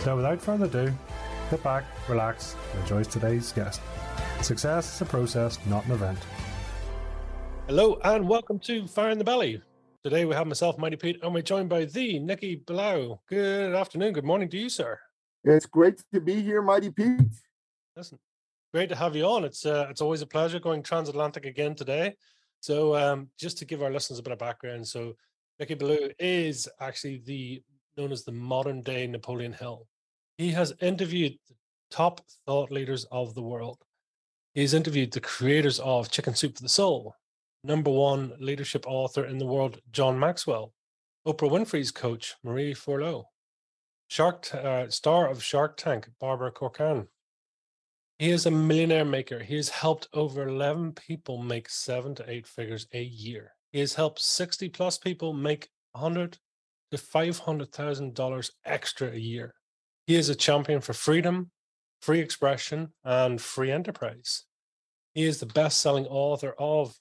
So, without further ado, sit back, relax, and enjoy today's guest. Success is a process, not an event. Hello, and welcome to Fire in the Belly. Today we have myself, Mighty Pete, and we're joined by the Nicky Blau. Good afternoon, good morning to you, sir. It's great to be here, Mighty Pete. Listen, great to have you on. It's uh, it's always a pleasure going transatlantic again today. So, um, just to give our listeners a bit of background, so Nicky Blau is actually the known as the modern day Napoleon Hill. He has interviewed the top thought leaders of the world. He's interviewed the creators of Chicken Soup for the Soul, number one leadership author in the world, John Maxwell, Oprah Winfrey's coach, Marie Forleo, Shark uh, star of Shark Tank, Barbara Corcoran. He is a millionaire maker. He has helped over 11 people make seven to eight figures a year. He has helped 60 plus people make 100 to $500,000 extra a year. He is a champion for freedom, free expression, and free enterprise. He is the best selling author of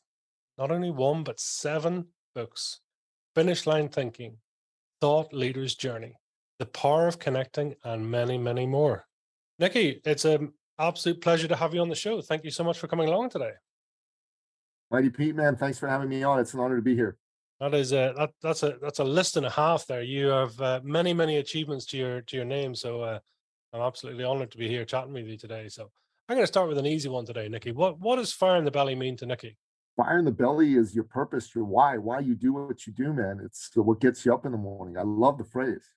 not only one, but seven books Finish Line Thinking, Thought Leader's Journey, The Power of Connecting, and many, many more. Nicky, it's an absolute pleasure to have you on the show. Thank you so much for coming along today. Mighty Pete, man, thanks for having me on. It's an honor to be here. That is a that, that's a that's a list and a half there. You have uh, many many achievements to your to your name. So uh, I'm absolutely honored to be here chatting with you today. So I'm going to start with an easy one today, Nikki. What what does fire in the belly mean to Nikki? Fire in the belly is your purpose, your why, why you do what you do, man. It's what gets you up in the morning. I love the phrase.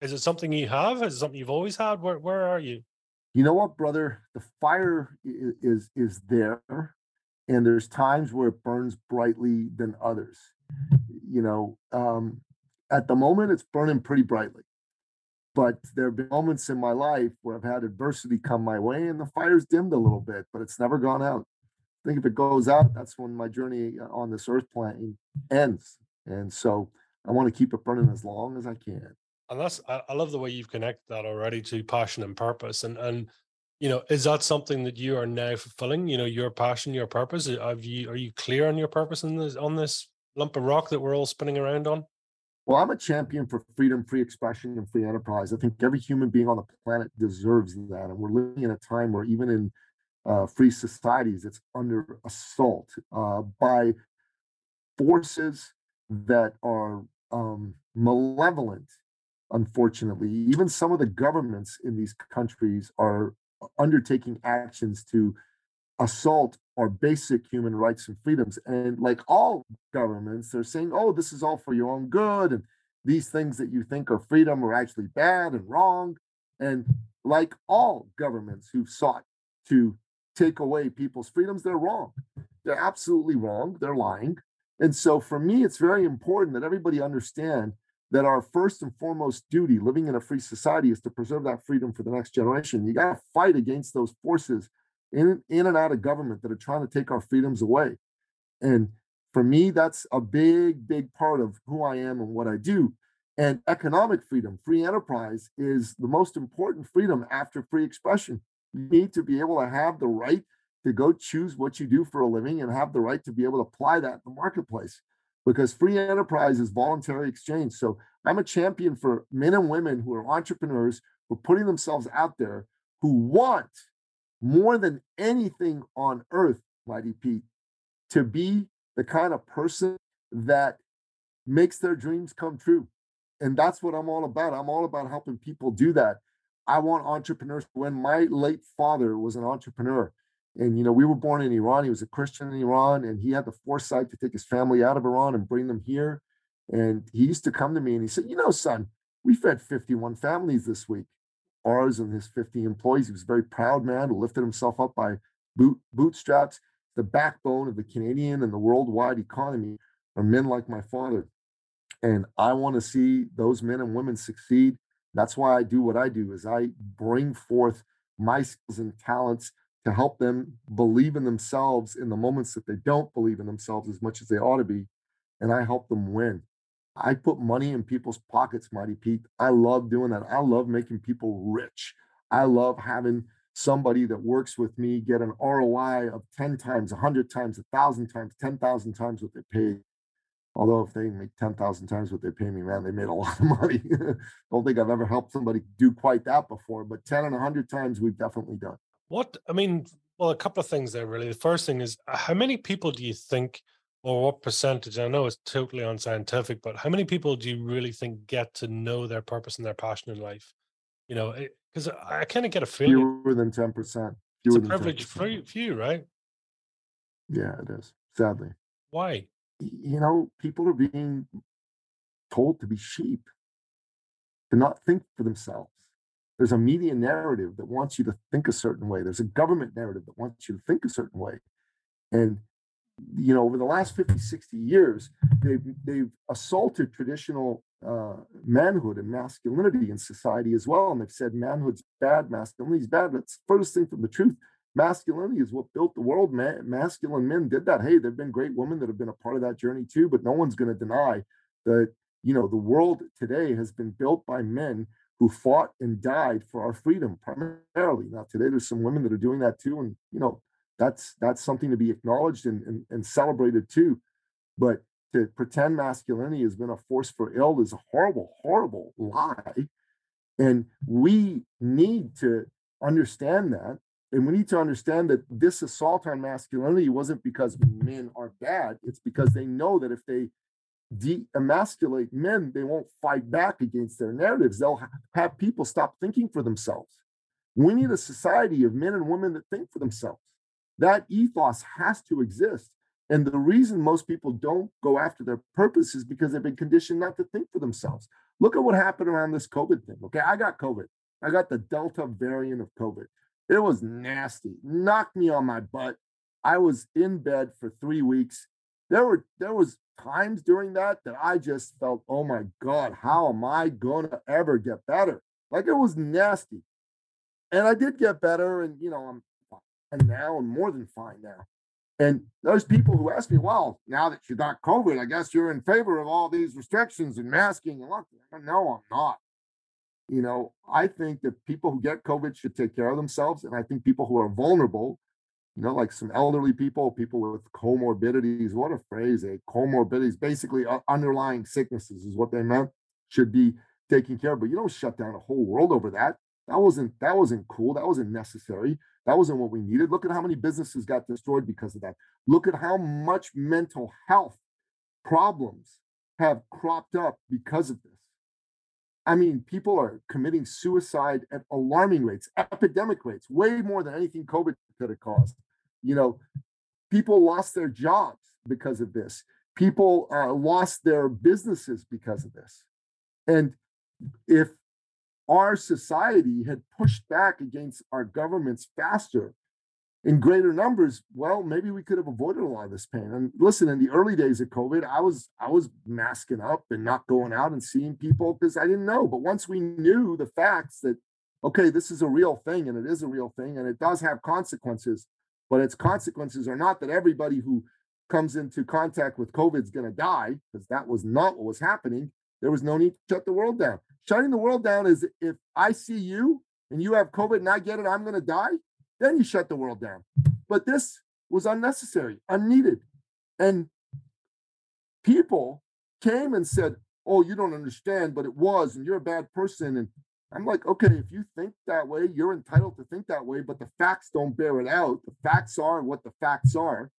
Is it something you have? Is it something you've always had? Where where are you? You know what, brother? The fire is is, is there, and there's times where it burns brightly than others you know, um, at the moment it's burning pretty brightly. But there have been moments in my life where I've had adversity come my way and the fire's dimmed a little bit, but it's never gone out. I think if it goes out, that's when my journey uh, on this earth plane ends. And so I want to keep it burning as long as I can. And that's I, I love the way you've connected that already to passion and purpose. And and you know, is that something that you are now fulfilling? You know, your passion, your purpose. Have you are you clear on your purpose in this on this lump of rock that we're all spinning around on? Well, I'm a champion for freedom, free expression, and free enterprise. I think every human being on the planet deserves that. And we're living in a time where even in uh, free societies, it's under assault uh, by forces that are um, malevolent, unfortunately. Even some of the governments in these countries are undertaking actions to assault our basic human rights and freedoms. And like all governments, they're saying, oh, this is all for your own good. And these things that you think are freedom are actually bad and wrong. And like all governments who've sought to take away people's freedoms, they're wrong. They're absolutely wrong. They're lying. And so for me, it's very important that everybody understand that our first and foremost duty living in a free society is to preserve that freedom for the next generation. You got to fight against those forces in, in and out of government that are trying to take our freedoms away. And for me, that's a big, big part of who I am and what I do. And economic freedom, free enterprise is the most important freedom after free expression. You need to be able to have the right to go choose what you do for a living and have the right to be able to apply that in the marketplace because free enterprise is voluntary exchange. So I'm a champion for men and women who are entrepreneurs who are putting themselves out there who want more than anything on earth, Mighty Pete, to be the kind of person that makes their dreams come true. And that's what I'm all about. I'm all about helping people do that. I want entrepreneurs. When my late father was an entrepreneur, and you know, we were born in Iran. He was a Christian in Iran, and he had the foresight to take his family out of Iran and bring them here. And he used to come to me and he said, "You know, son, we fed 51 families this week ours and his 50 employees. He was a very proud man who lifted himself up by boot, bootstraps. The backbone of the Canadian and the worldwide economy are men like my father. And I want to see those men and women succeed, That's why I do what I do is I bring forth my skills and talents to help them believe in themselves in the moments that they don't believe in themselves as much as they ought to be. And I help them win. I put money in people's pockets, Mighty Pete. I love doing that. I love making people rich. I love having somebody that works with me get an ROI of 10 times, 100 times, 1,000 times, 10,000 times what they paid. Although if they make 10,000 times what they pay me, man, they made a lot of money. Don't think I've ever helped somebody do quite that before, but 10 and 100 times we've definitely done. What, I mean, well, a couple of things there, really. The first thing is uh, how many people do you think, or what percentage? I know it's totally unscientific, but how many people do you really think get to know their purpose and their passion in life? You know, because I kind of get a feeling fewer than 10%. It's a privilege for you, right? Yeah, it is. Sadly. Why? You know, people are being told to be sheep, to not think for themselves there's a media narrative that wants you to think a certain way. There's a government narrative that wants you to think a certain way. And you know, over the last 50, 60 years, they've they've assaulted traditional uh, manhood and masculinity in society as well. And they've said manhood's bad, masculinity's bad. That's furthest thing from the truth. Masculinity is what built the world. Ma- masculine men did that. Hey, there've been great women that have been a part of that journey too, but no one's going to deny that you know the world today has been built by men who fought and died for our freedom primarily. Now today there's some women that are doing that too, and you know that's that's something to be acknowledged and, and, and celebrated too. But to pretend masculinity has been a force for ill is a horrible, horrible lie. And we need to understand that. And we need to understand that this assault on masculinity wasn't because men are bad. It's because they know that if they de-emasculate men, they won't fight back against their narratives. They'll have people stop thinking for themselves. We need a society of men and women that think for themselves. That ethos has to exist. And the reason most people don't go after their purpose is because they've been conditioned not to think for themselves. Look at what happened around this COVID thing. Okay, I got COVID. I got the Delta variant of COVID. It was nasty, knocked me on my butt. I was in bed for three weeks. There were there was times during that that I just felt, oh my God, how am I gonna ever get better? Like it was nasty. And I did get better, and you know, I'm fine now and more than fine now. And those people who ask me, well, now that you got COVID, I guess you're in favor of all these restrictions and masking and lockdown. No, I'm not. You know, I think that people who get COVID should take care of themselves. And I think people who are vulnerable you know, like some elderly people, people with comorbidities. What a phrase, eh? Comorbidities, basically underlying sicknesses is what they meant, should be taken care of. But you don't shut down a whole world over that. That wasn't that wasn't cool. That wasn't necessary. That wasn't what we needed. Look at how many businesses got destroyed because of that. Look at how much mental health problems have cropped up because of this. I mean, people are committing suicide at alarming rates, epidemic rates, way more than anything COVID could have caused. You know, people lost their jobs because of this. People uh, lost their businesses because of this. And if our society had pushed back against our governments faster in greater numbers, well, maybe we could have avoided a lot of this pain. And listen, in the early days of COVID, I was I was masking up and not going out and seeing people because I didn't know. But once we knew the facts that okay, this is a real thing and it is a real thing and it does have consequences, but its consequences are not that everybody who comes into contact with COVID is going to die, because that was not what was happening. There was no need to shut the world down. Shutting the world down is if I see you and you have COVID and I get it, I'm going to die, then you shut the world down. But this was unnecessary, unneeded. And people came and said, Oh, you don't understand, but it was, and you're a bad person. And I'm like, okay, if you think that way, you're entitled to think that way, but the facts don't bear it out. The facts are what the facts are.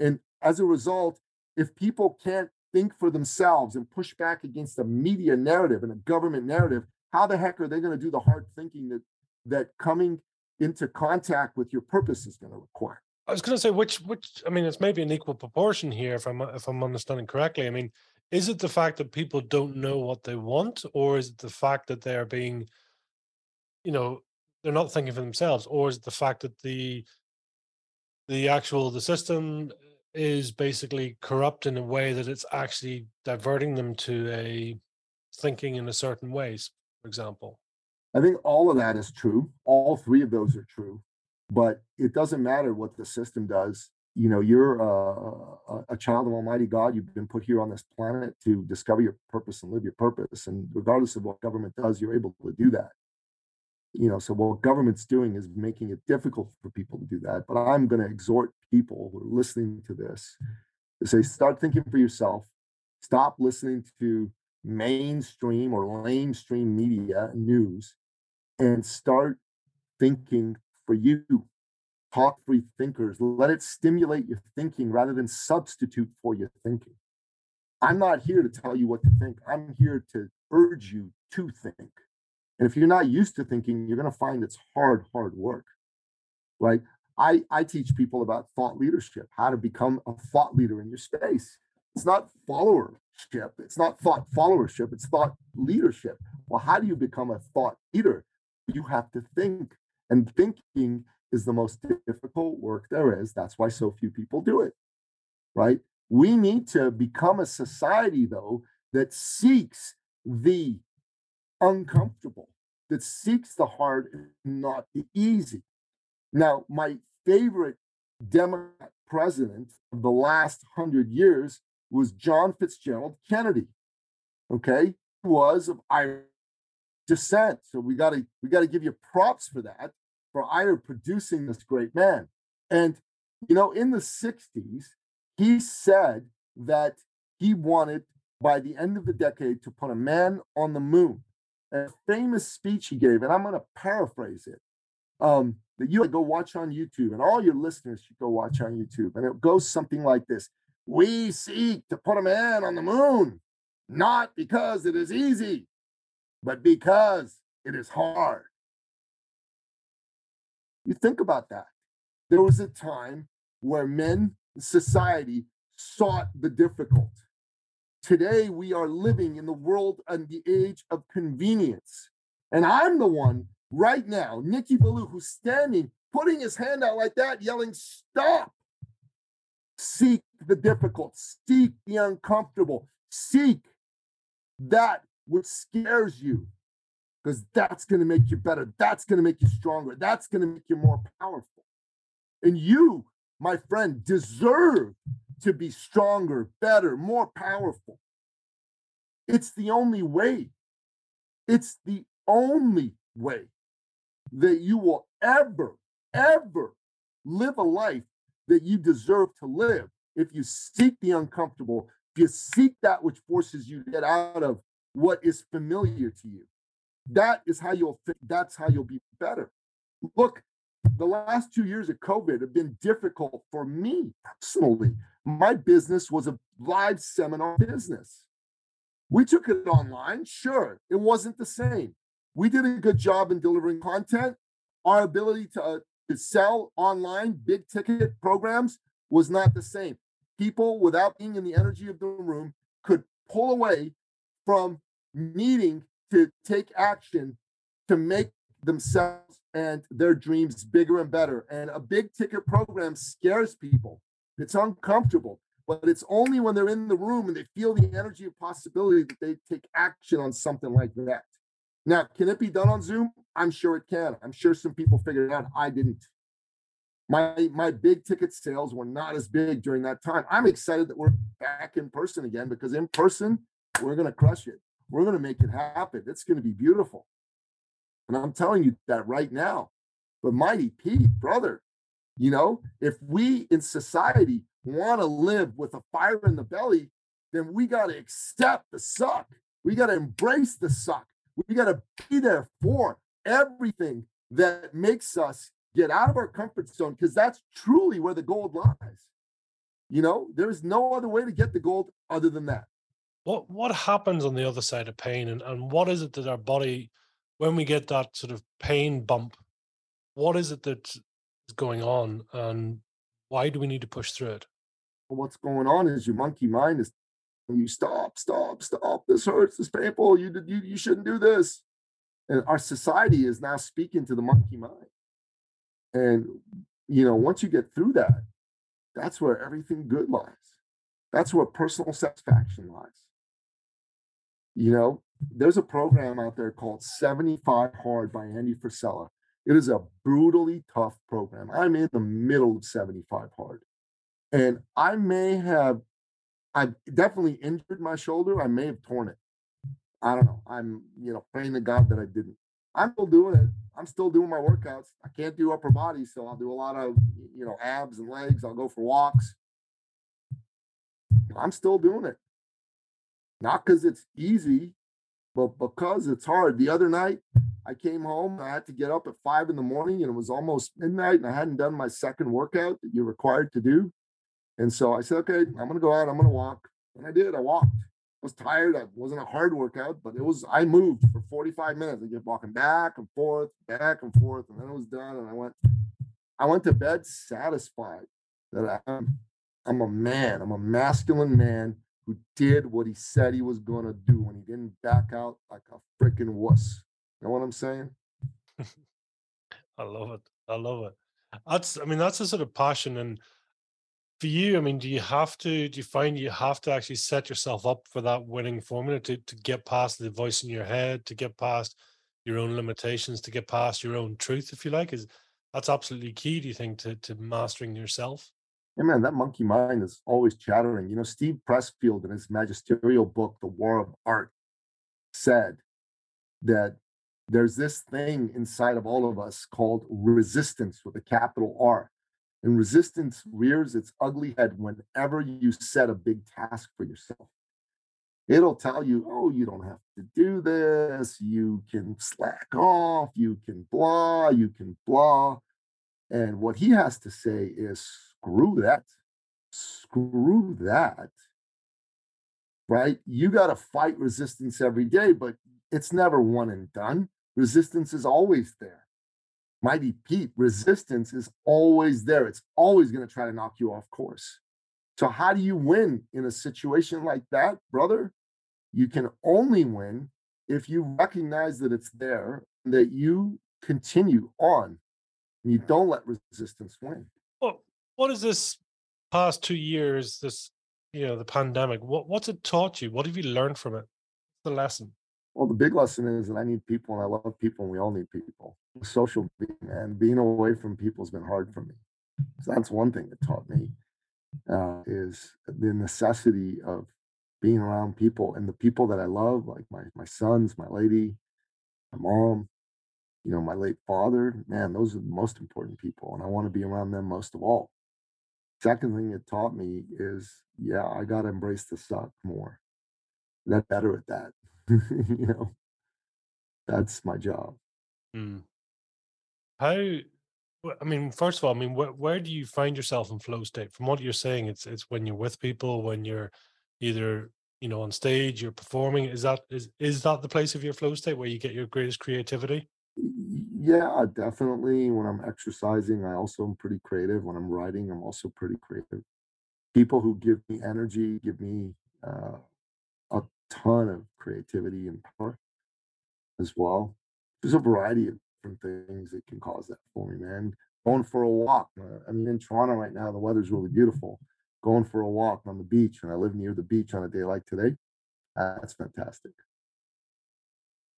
And as a result, if people can't think for themselves and push back against a media narrative and a government narrative, how the heck are they going to do the hard thinking that that coming into contact with your purpose is going to require? I was going to say which which I mean it's maybe an equal proportion here if I'm if I'm understanding correctly. I mean, is it the fact that people don't know what they want, or is it the fact that they're being, you know, they're not thinking for themselves, or is it the fact that the the actual the system is basically corrupt in a way that it's actually diverting them to a thinking in a certain ways for example? I think all of that is true. All three of those are true, but it doesn't matter what the system does. You know, you're uh, a, a, child of Almighty God. You've been put here on this planet to discover your purpose and live your purpose. And regardless of what government does, you're able to do that. You know, so what government's doing is making it difficult for people to do that. But I'm going to exhort people who are listening to this to say, start thinking for yourself. Stop listening to mainstream or lamestream media news and start thinking for you. Talk free thinkers. Let it stimulate your thinking rather than substitute for your thinking. I'm not here to tell you what to think. I'm here to urge you to think. And if you're not used to thinking, you're going to find it's hard, hard work. Right? I, I teach people about thought leadership, how to become a thought leader in your space. It's not followership, it's not thought followership, it's thought leadership. Well, how do you become a thought leader? you have to think. And thinking is the most difficult work there is. That's why so few people do it, right? We need to become a society, though, that seeks the uncomfortable, that seeks the hard, not the easy. Now, my favorite Democrat president of the last hundred years was John Fitzgerald Kennedy. Okay, he was of Irish descent. So we got to we got to give you props for that for either producing this great man. And you know, in the 60s, he said that he wanted by the end of the decade to put a man on the moon. A famous speech he gave, and I'm going to paraphrase it. Um, that you go watch on YouTube, and all your listeners should go watch on YouTube. And it goes something like this We seek to put a man on the moon, not because it is easy, but because it is hard. You think about that. There was a time where men, society, sought the difficult. Today, we are living in the world and the age of convenience. And I'm the one right now, Nikki Ballou, who's standing, putting his hand out like that, yelling, Stop! Seek the difficult, seek the uncomfortable, seek that which scares you because that's going to make you better. That's going to make you stronger. That's going to make you more powerful. And you, my friend, deserve to be stronger, better, more powerful. It's the only way. It's the only way that you will ever, ever live a life that you deserve to live if you seek the uncomfortable, if you seek that which forces you to get out of what is familiar to you. That is how you'll. That's how you'll be better. Look, the last two years of COVID have been difficult for me personally. My business was a live seminar business. We took it online, sure, it wasn't the same. We did a good job in delivering content. Our ability to, uh, to sell online big ticket programs was not the same. People, without being in the energy of the room, could pull away from needing to take action to make themselves and their dreams bigger and better. And a big ticket program scares people. It's uncomfortable, but it's only when they're in the room and they feel the energy of possibility that they take action on something like that. Now, can it be done on Zoom? I'm sure it can. I'm sure some people figured it out. I didn't. My my big ticket sales were not as big during that time. I'm excited that we're back in person again because in person we're to crush it. We're going to make it happen. It's going to be beautiful. And I'm telling you that right now. But Mighty Pete, brother, you know, if we in society want to live with a fire in the belly, then we got to accept the suck. We got to embrace the suck. We got to be there for everything that makes us get out of our comfort zone because that's truly where the gold lies. You know, there's no other way to get the gold other than that what what happens on the other side of pain and, and what is it that our body when we get that sort of pain bump what is it that is going on and why do we need to push through it? What's going on is your monkey mind is when you stop stop stop. This hurts. This painful. You you, you shouldn't do this. And our society is now speaking to the monkey mind. And you know once you get through that that's where everything good lies. That's where personal satisfaction lies you know, there's a program out there called 75 Hard by Andy Frisella. It is a brutally tough program. I'm in the middle of 75 Hard. And I may have, I've definitely injured my shoulder. I may have torn it. I don't know. I'm, you know, praying to God that I didn't. I'm still doing it. I'm still doing my workouts. I can't do upper body, so I'll do a lot of, you know, abs and legs. I'll go for walks. I'm still doing it. Not because it's easy, but because it's hard. The other night, I came home. I had to get up at five in the morning, and it was almost midnight, and I hadn't done my second workout that you're required to do. And so I said, okay, I'm gonna go out. I'm gonna walk, and I did. I walked. I was tired. It wasn't a hard workout, but it was. I moved for 45 minutes. I kept walking back and forth, back and forth, and then it was done. And I went. I went to bed satisfied that I'm. I'm a man. I'm a masculine man who did what he said he was going to do and he didn't back out like a freaking wuss. You know what I'm saying? I love it. I love it. That's, I mean, that's a sort of passion. And for you, I mean, do you have to, do you find you have to actually set yourself up for that winning formula to, to get past the voice in your head, to get past your own limitations, to get past your own truth, if you like? Is that's absolutely key, do you think, to, to mastering yourself? Man, that monkey mind is always chattering. You know, Steve Pressfield in his magisterial book, The War of Art, said that there's this thing inside of all of us called resistance with a capital R. And resistance rears its ugly head whenever you set a big task for yourself. It'll tell you, oh, you don't have to do this. You can slack off. You can blah. You can blah. And what he has to say is, screw that. Screw that. Right? You got to fight resistance every day, but it's never one and done. Resistance is always there. Mighty Pete, resistance is always there. It's always going to try to knock you off course. So, how do you win in a situation like that, brother? You can only win if you recognize that it's there, that you continue on, and you don't let resistance win. Well, what is this past two years, this, you know, the pandemic, what, what's it taught you? What have you learned from it? The lesson? Well, the big lesson is that I need people and I love people and we all need people. Social being, and being away from people has been hard for me. So that's one thing it taught me uh, is the necessity of being around people and the people that I love, like my my sons, my lady, my mom, you know, my late father. Man, those are the most important people, and I want to be around them most of all. Second thing it taught me is, yeah, I got to embrace the suck more. Get better at that. you know, that's my job. Mm. How, I mean, first of all, I mean, where, where do you find yourself in flow state? From what you're saying, it's it's when you're with people, when you're either you know on stage, you're performing. Is that is is that the place of your flow state where you get your greatest creativity? Yeah, definitely. When I'm exercising, I also am pretty creative. When I'm writing, I'm also pretty creative. People who give me energy give me uh, a ton of creativity and power as well. There's a variety of different things that can cause that for me, man. Going for a walk. uh, I mean, in Toronto right now, the weather's really beautiful. Going for a walk on the beach, and I live near the beach on a day like today. That's fantastic.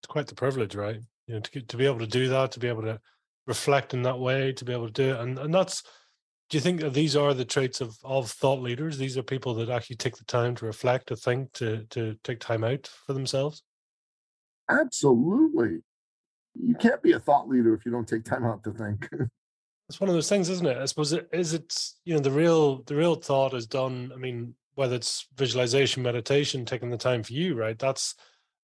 Quite the privilege, right? You know, to to be able to do that, to be able to reflect in that way, to be able to do it, and and that's. Do you think that these are the traits of of thought leaders? These are people that actually take the time to reflect, to think, to to take time out for themselves. Absolutely. You can't be a thought leader if you don't take time out to think. It's one of those things, isn't it? I suppose it is. It's you know the real the real thought is done. I mean, whether it's visualization, meditation, taking the time for you, right? That's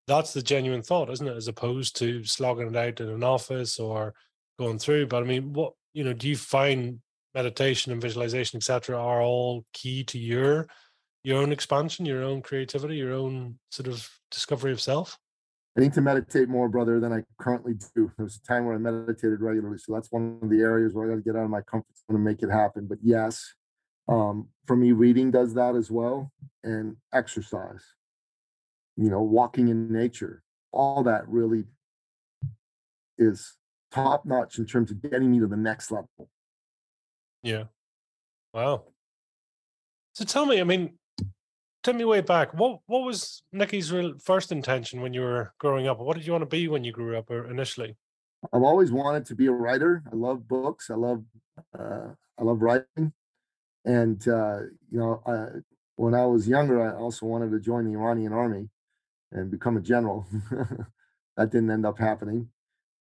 that's the genuine thought, isn't it? As opposed to slogging it out in an office or going through. But I mean, what you know, do you find meditation and visualization, etc., are all key to your your own expansion, your own creativity, your own sort of discovery of self? I need to meditate more, brother, than I currently do. There was a time where I meditated regularly. So that's one of the areas where I got to get out of my comfort zone and make it happen. But yes, um, for me, reading does that as well and exercise, you know, walking in nature, all that really is top notch in terms of getting me to the next level. Yeah. Wow. So tell me, I mean, take me way back. What what was Nikki's real first intention when you were growing up? What did you want to be when you grew up or initially? I've always wanted to be a writer. I love books. I love uh, I love writing, and uh, you know, I, when I was younger, I also wanted to join the Iranian army and become a general. that didn't end up happening.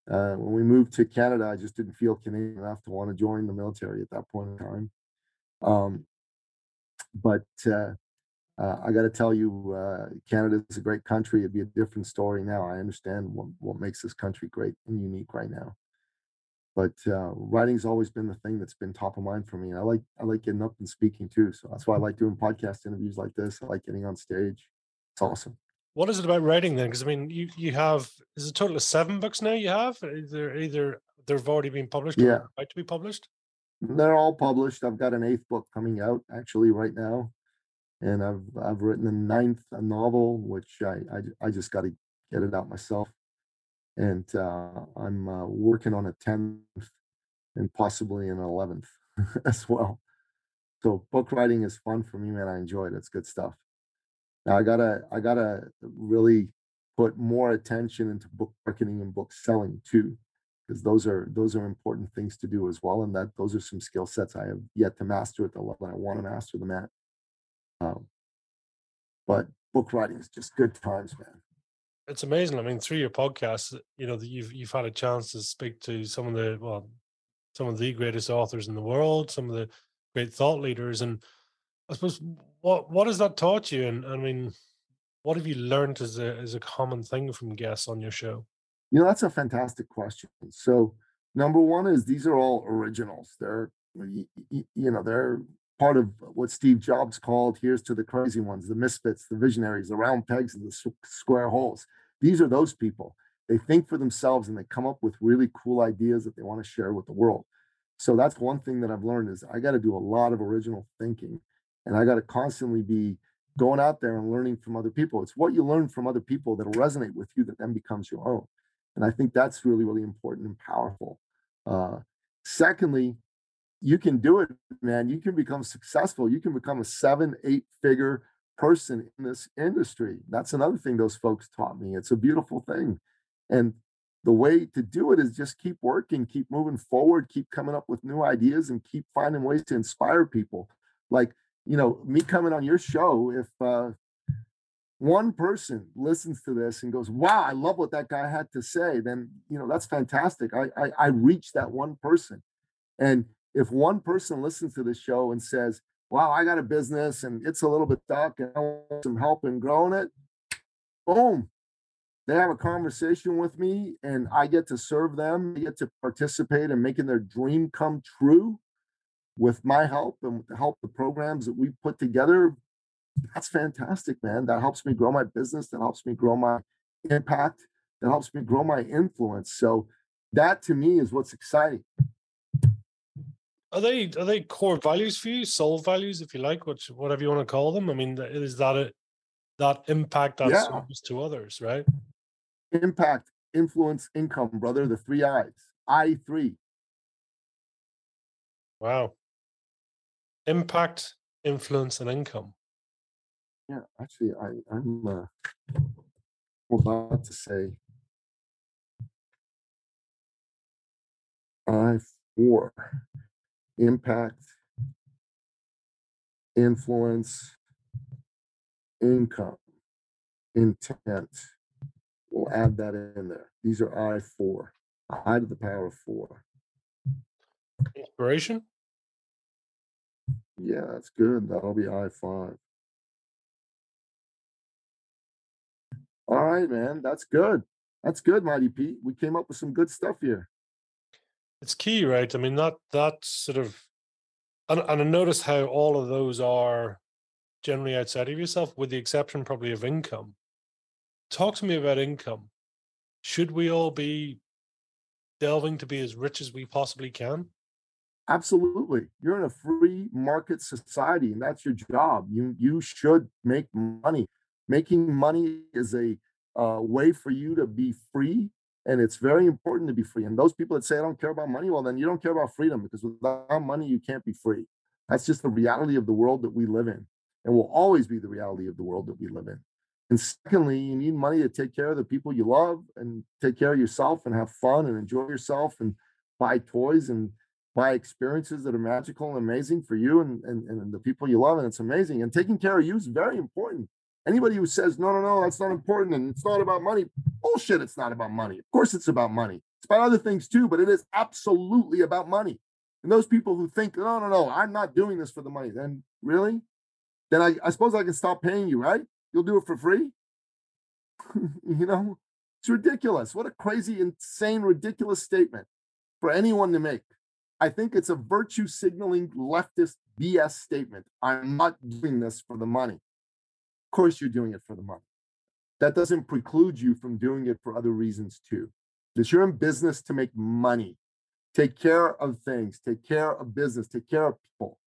Uh, when we moved to Canada, I just didn't feel Canadian enough to want to join the military at that point in time. Um, but uh, uh, I got to tell you, uh, Canada is a great country. It'd be a different story now. I understand what, what makes this country great and unique right now. But uh, writing's always been the thing that's been top of mind for me. And I like I like getting up and speaking too. So that's why I like doing podcast interviews like this. I like getting on stage. It's awesome. What is it about writing then? Because I mean, you you have is a total of seven books now. You have either either they've already been published, yeah, about to be published. They're all published. I've got an eighth book coming out actually right now and I've I've written a ninth a novel, which I I, I just got to get it out myself, and uh, I'm uh, working on a tenth and possibly an eleventh as well. So book writing is fun for me, man. I enjoy it. It's good stuff. Now I gotta I gotta really put more attention into book marketing and book selling too, because those are those are important things to do as well. And that those are some skill sets I have yet to master at the level I want to master them at. Um, but book writing is just good times, man. It's amazing. I mean, through your podcast, you know, that you've you've had a chance to speak to some of the well, some of the greatest authors in the world, some of the great thought leaders, and I suppose what what has that taught you? And I mean, what have you learned as a as a common thing from guests on your show? You know, that's a fantastic question. So, number one is these are all originals. They're you know they're part of what Steve Jobs called here's to the crazy ones, the misfits, the visionaries, the round pegs and the square holes. These are those people. They think for themselves and they come up with really cool ideas that they want to share with the world. So that's one thing that I've learned is I got to do a lot of original thinking and I got to constantly be going out there and learning from other people. It's what you learn from other people that'll resonate with you that then becomes your own. And I think that's really, really important and powerful. Uh, secondly, you can do it, man. You can become successful. You can become a seven, eight figure person in this industry. That's another thing those folks taught me. It's a beautiful thing. And the way to do it is just keep working, keep moving forward, keep coming up with new ideas, and keep finding ways to inspire people. Like, you know, me coming on your show, if uh, one person listens to this and goes, wow, I love what that guy had to say, then, you know, that's fantastic. I, I, I reached that one person. And if one person listens to the show and says, wow, I got a business and it's a little bit dark and I want some help in growing it, boom. They have a conversation with me and I get to serve them. I get to participate in making their dream come true with my help and with the help the programs that we put together. That's fantastic, man. That helps me grow my business. That helps me grow my impact. That helps me grow my influence. So that to me is what's exciting. Are they are they core values for you, soul values, if you like, which whatever you want to call them? I mean, is that it? That impact that yeah. service to others, right? Impact, influence, income, brother. The three I's. I three. Wow. Impact, influence, and income. Yeah, actually, I I'm uh, about to say I four impact, influence, income, intent. We'll add that in there. These are I four, I to the power of four. Inspiration? Yeah, that's good. That'll be I five. All right, man. That's good. That's good, Mighty Pete. We came up with some good stuff here it's key, right? I mean, that that sort of, and, and I notice how all of those are generally outside of yourself, with the exception probably of income. Talk to me about income. Should we all be delving to be as rich as we possibly can? Absolutely. You're in a free market society, and that's your job. You you should make money. Making money is a uh, way for you to be free and it's very important to be free. And those people that say, I don't care about money, well, then you don't care about freedom because without money, you can't be free. That's just the reality of the world that we live in. and will always be the reality of the world that we live in. And secondly, you need money to take care of the people you love and take care of yourself and have fun and enjoy yourself and buy toys and buy experiences that are magical and amazing for you and, and, and the people you love. And it's amazing. And taking care of you is very important. Anybody who says, no, no, no, that's not important and it's not about money, bullshit, it's not about money. Of course, it's about money. It's about other things too, but it is absolutely about money. And those people who think, no, no, no, I'm not doing this for the money, then really? Then I, I suppose I can stop paying you, right? You'll do it for free? you know, it's ridiculous. What a crazy, insane, ridiculous statement for anyone to make. I think it's a virtue signaling leftist BS statement. I'm not doing this for the money. Of course, you're doing it for the money. That doesn't preclude you from doing it for other reasons too. Because you're in business to make money, take care of things, take care of business, take care of people.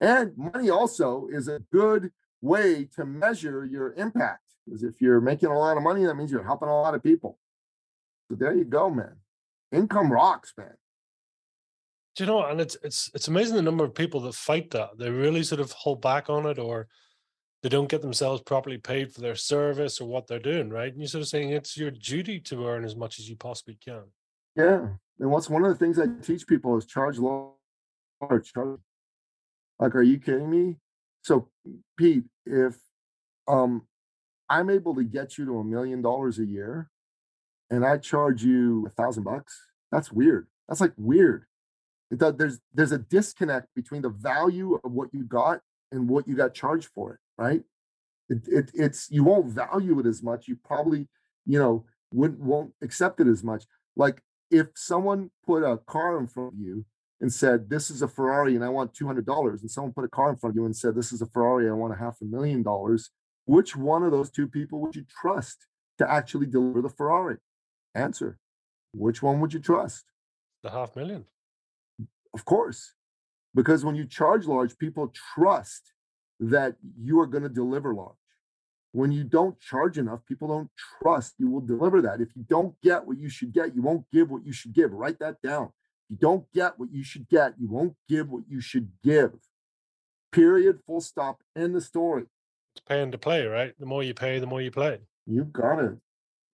And money also is a good way to measure your impact. Because if you're making a lot of money, that means you're helping a lot of people. So there you go, man. Income rocks, man. Do you know? And it's it's it's amazing the number of people that fight that. They really sort of hold back on it, or they don't get themselves properly paid for their service or what they're doing, right? And you're sort of saying it's your duty to earn as much as you possibly can. Yeah. And what's one of the things I teach people is charge low charge. Like, are you kidding me? So, Pete, if um I'm able to get you to a million dollars a year and I charge you a thousand bucks, that's weird. That's like weird. There's there's a disconnect between the value of what you got and what you got charged for it, right? It, it it's you won't value it as much. You probably, you know, wouldn't won't accept it as much. Like if someone put a car in front of you and said, This is a Ferrari and I want $200, and someone put a car in front of you and said, This is a Ferrari, I want a half a million dollars, which one of those two people would you trust to actually deliver the Ferrari? Answer Which one would you trust? The half million. Of course. Because when you charge large, people trust that you are going to deliver large. When you don't charge enough, people don't trust you will deliver that. If you don't get what you should get, you won't give what you should give. Write that down you don't get what you should get, you won't give what you should give. Period. Full stop. End the story. It's paying to play, right? The more you pay, the more you play. You got it.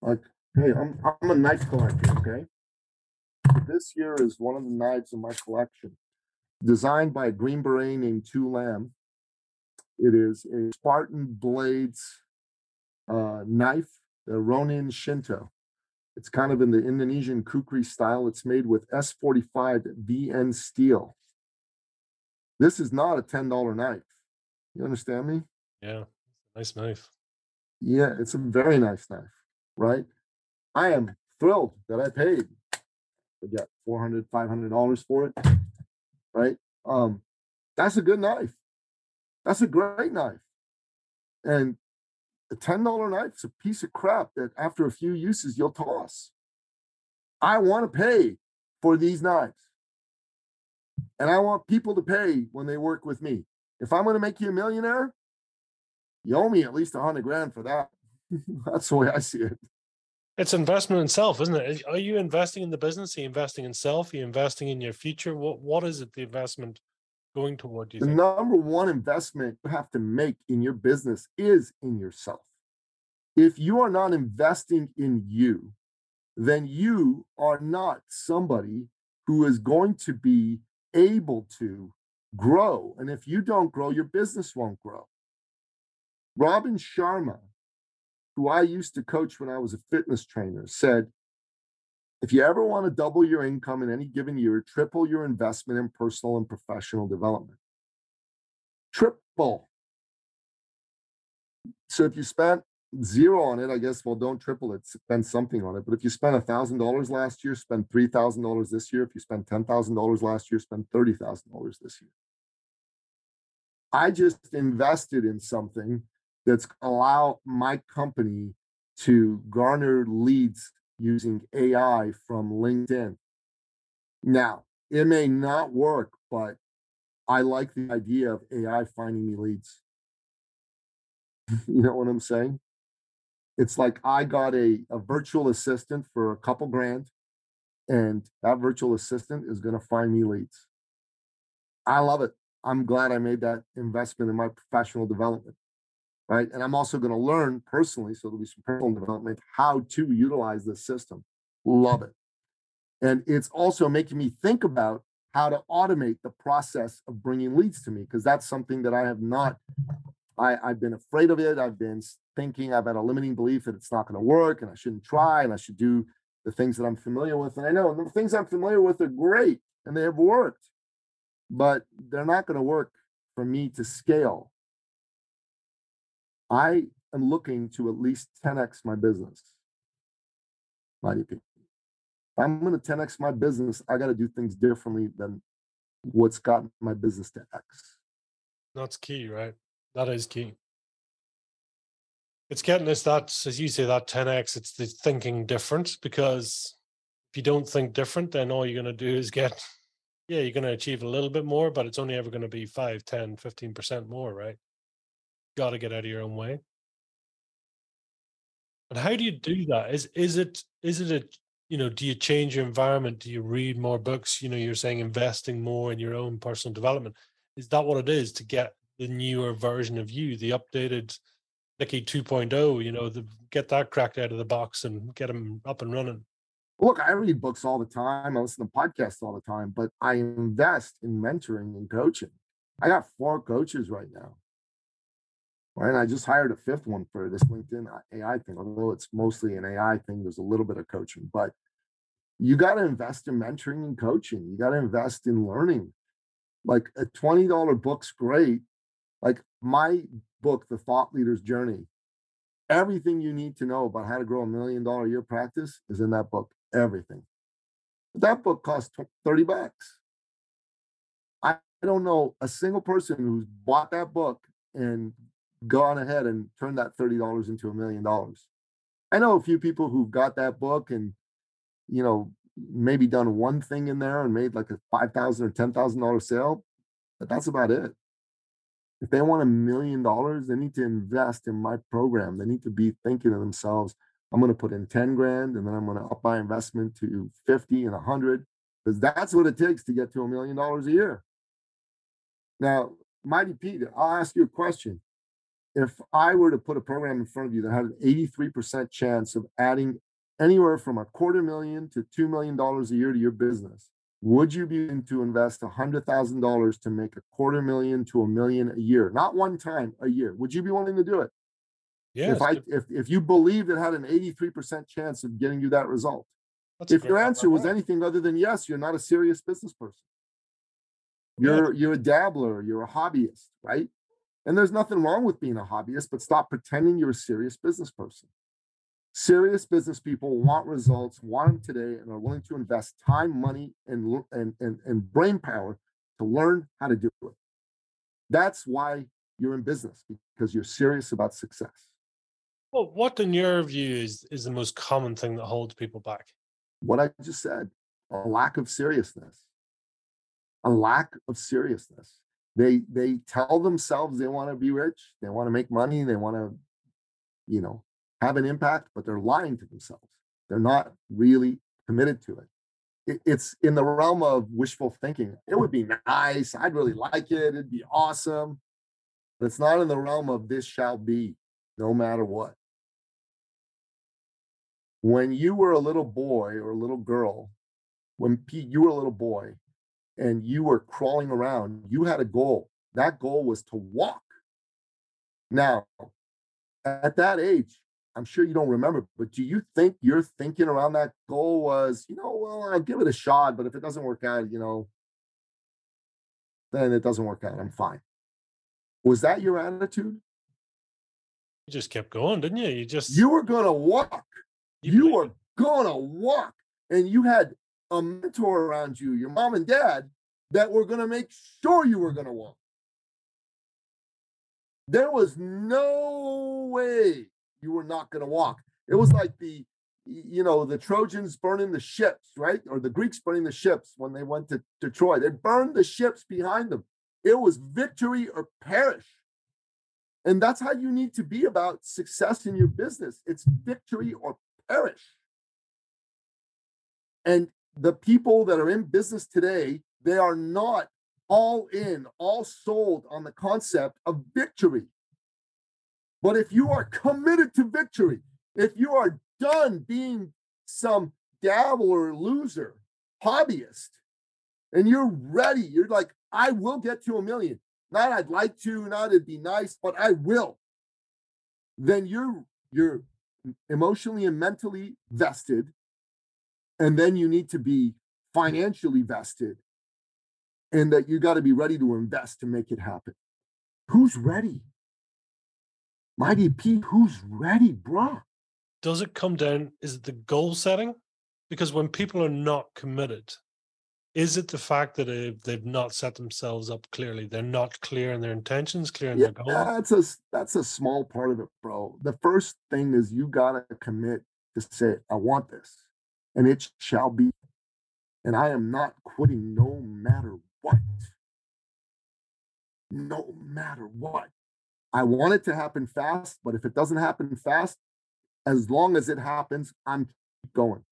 Like, hey, I'm I'm a knife collector, okay? This here is one of the knives in my collection, designed by a Green Beret named Tu Lam. It is a Spartan Blades uh, knife, the Ronin Shinto. It's kind of in the Indonesian kukri style. It's made with S45 VN steel. This is not a $10 knife. You understand me? Yeah, nice knife. Yeah, it's a very nice knife, right? I am thrilled that I paid, forget, $400, $500 for it, right? Um, that's a good knife. That's a great knife. And a $10 knife is a piece of crap that after a few uses you'll toss. I want to pay for these knives. And I want people to pay when they work with me. If I'm going to make you a millionaire, you owe me at least a hundred grand for that. That's the way I see it. It's investment in self, isn't it? Are you investing in the business? Are you investing in self? Are you investing in your future? What What is it? The investment going toward? the think? number one investment you have to make in your business is in yourself. If you are not investing in you, then you are not somebody who is going to be able to grow. And if you don't grow, your business won't grow. Robin Sharma, who I used to coach when I was a fitness trainer, said if you ever want to double your income in any given year, triple your investment in personal and professional development. Triple. So if you spent zero on it, I guess, well, don't triple it, spend something on it. But if you spent $1,000 last year, spend $3,000 this year. If you spent $10,000 last year, spend $30,000 this year. I just invested in something that's allow my company to garner leads using AI from LinkedIn. Now, it may not work, but I like the idea of AI finding me leads. you know what I'm saying? It's like I got a, a virtual assistant for a couple grand, and that virtual assistant is going to find me leads. I love it. I'm glad I made that investment in my professional development. Right. And I'm also going to learn personally, so there'll be some personal development, how to utilize this system. Love it. And it's also making me think about how to automate the process of bringing leads to me, because that's something that I have not, I, I've been afraid of it. I've been thinking, I've had a limiting belief that it's not going to work and I shouldn't try and I should do the things that I'm familiar with. And I know the things I'm familiar with are great and they have worked, but they're not going to work for me to scale. I am looking to at least 10x my business. Mighty P. I'm going to 10x my business. I got to do things differently than what's gotten my business to X. That's key, right? That is key. It's getting us that, as you say, that 10x, it's the thinking different because if you don't think different, then all you're going to do is get, yeah, you're going to achieve a little bit more, but it's only ever going to be 5, 10, 15% more, right? Got to get out of your own way. And how do you do that? Is is it is it a you know, do you change your environment? Do you read more books? You know, you're saying investing more in your own personal development. Is that what it is to get the newer version of you, the updated Nicky 2.0, you know, the, get that cracked out of the box and get them up and running? Look, I read books all the time. I listen to podcasts all the time, but I invest in mentoring and coaching. I got four coaches right now. Right. And I just hired a fifth one for this LinkedIn uh, AI thing, although it's mostly an AI thing, there's a little bit of coaching, but you got to invest in mentoring and coaching. You got to invest in learning. Like a $20 book's great. Like my book, The Thought Leader's Journey, everything you need to know about how to grow a million dollar year practice is in that book. Everything. But that book costs 30 bucks. I don't know a single person who's bought that book and gone ahead and turned that $30 into a million dollars. I know a few people who got that book and, you know, maybe done one thing in there and made like a 5,000 or $10,000 sale, but that's about it. If they want a million dollars, they need to invest in my program. They need to be thinking to themselves, I'm going to put in 10 grand and then I'm going to up my investment to 50 and 100 because that's what it takes to get to a million dollars a year. Now, Mighty Pete, I'll ask you a question if I were to put a program in front of you that had an 83% chance of adding anywhere from a quarter million to $2 million a year to your business, would you be willing to invest $100,000 to make a quarter million to a million a year? Not one time, a year. Would you be willing to do it? Yeah. If I if, if you believed it had an 83% chance of getting you that result. That's if your answer was anything other than yes, you're not a serious business person. You're yeah. you're a dabbler, you're a hobbyist, right? And there's nothing wrong with being a hobbyist, but stop pretending you're a serious business person. Serious business people want results, want them today, and are willing to invest time, money, and, and, and, and brain power to learn how to do it. That's why you're in business, because you're serious about success. Well, what in your view is, is the most common thing that holds people back? What I just said a lack of seriousness. A lack of seriousness they they tell themselves they want to be rich they want to make money they want to you know have an impact but they're lying to themselves. They're not really committed to it. it it's in the realm of wishful thinking. It would be nice i'd really like it it'd be awesome but it's not in the realm of this shall be no matter what. When you were a little boy or a little girl when you were a little boy and you were crawling around, you had a goal. That goal was to walk. Now, at that age, I'm sure you don't remember, but do you think your thinking around that goal was, you know, well, I'll give it a shot, but if it doesn't work out, you know, then it doesn't work out. I'm fine. Was that your attitude? You just kept going, didn't you? You just you were gonna walk. You, you were gonna walk, and you had a mentor around you, your mom and dad, that were going to make sure you were going to walk. There was no way you were not going to walk. It was like the, you know, the Trojans burning the ships, right? Or the Greeks burning the ships when they went to, to Troy. They burned the ships behind them. It was victory or perish. And that's how you need to be about success in your business. It's victory or perish. And the people that are in business today, they are not all in, all sold on the concept of victory. But if you are committed to victory, if you are done being some dabbler, loser, hobbyist, and you're ready, you're like, I will get to a million. Not I'd like to, not it'd be nice, but I will. Then you're you're emotionally and mentally vested. And then you need to be financially vested. And that you got to be ready to invest to make it happen. Who's ready? Mighty P, who's ready, bruh? Does it come down? Is it the goal setting? Because when people are not committed, is it the fact that they've, they've not set themselves up clearly? They're not clear in their intentions, clear in Yeah, their goals. that's a that's a small part of it, bro. The first thing is you gotta commit to say, I want this, and it shall be. And I am not quitting no matter what. No matter what. I want it to happen fast, but if it doesn't happen fast, as long as it happens, I'm going.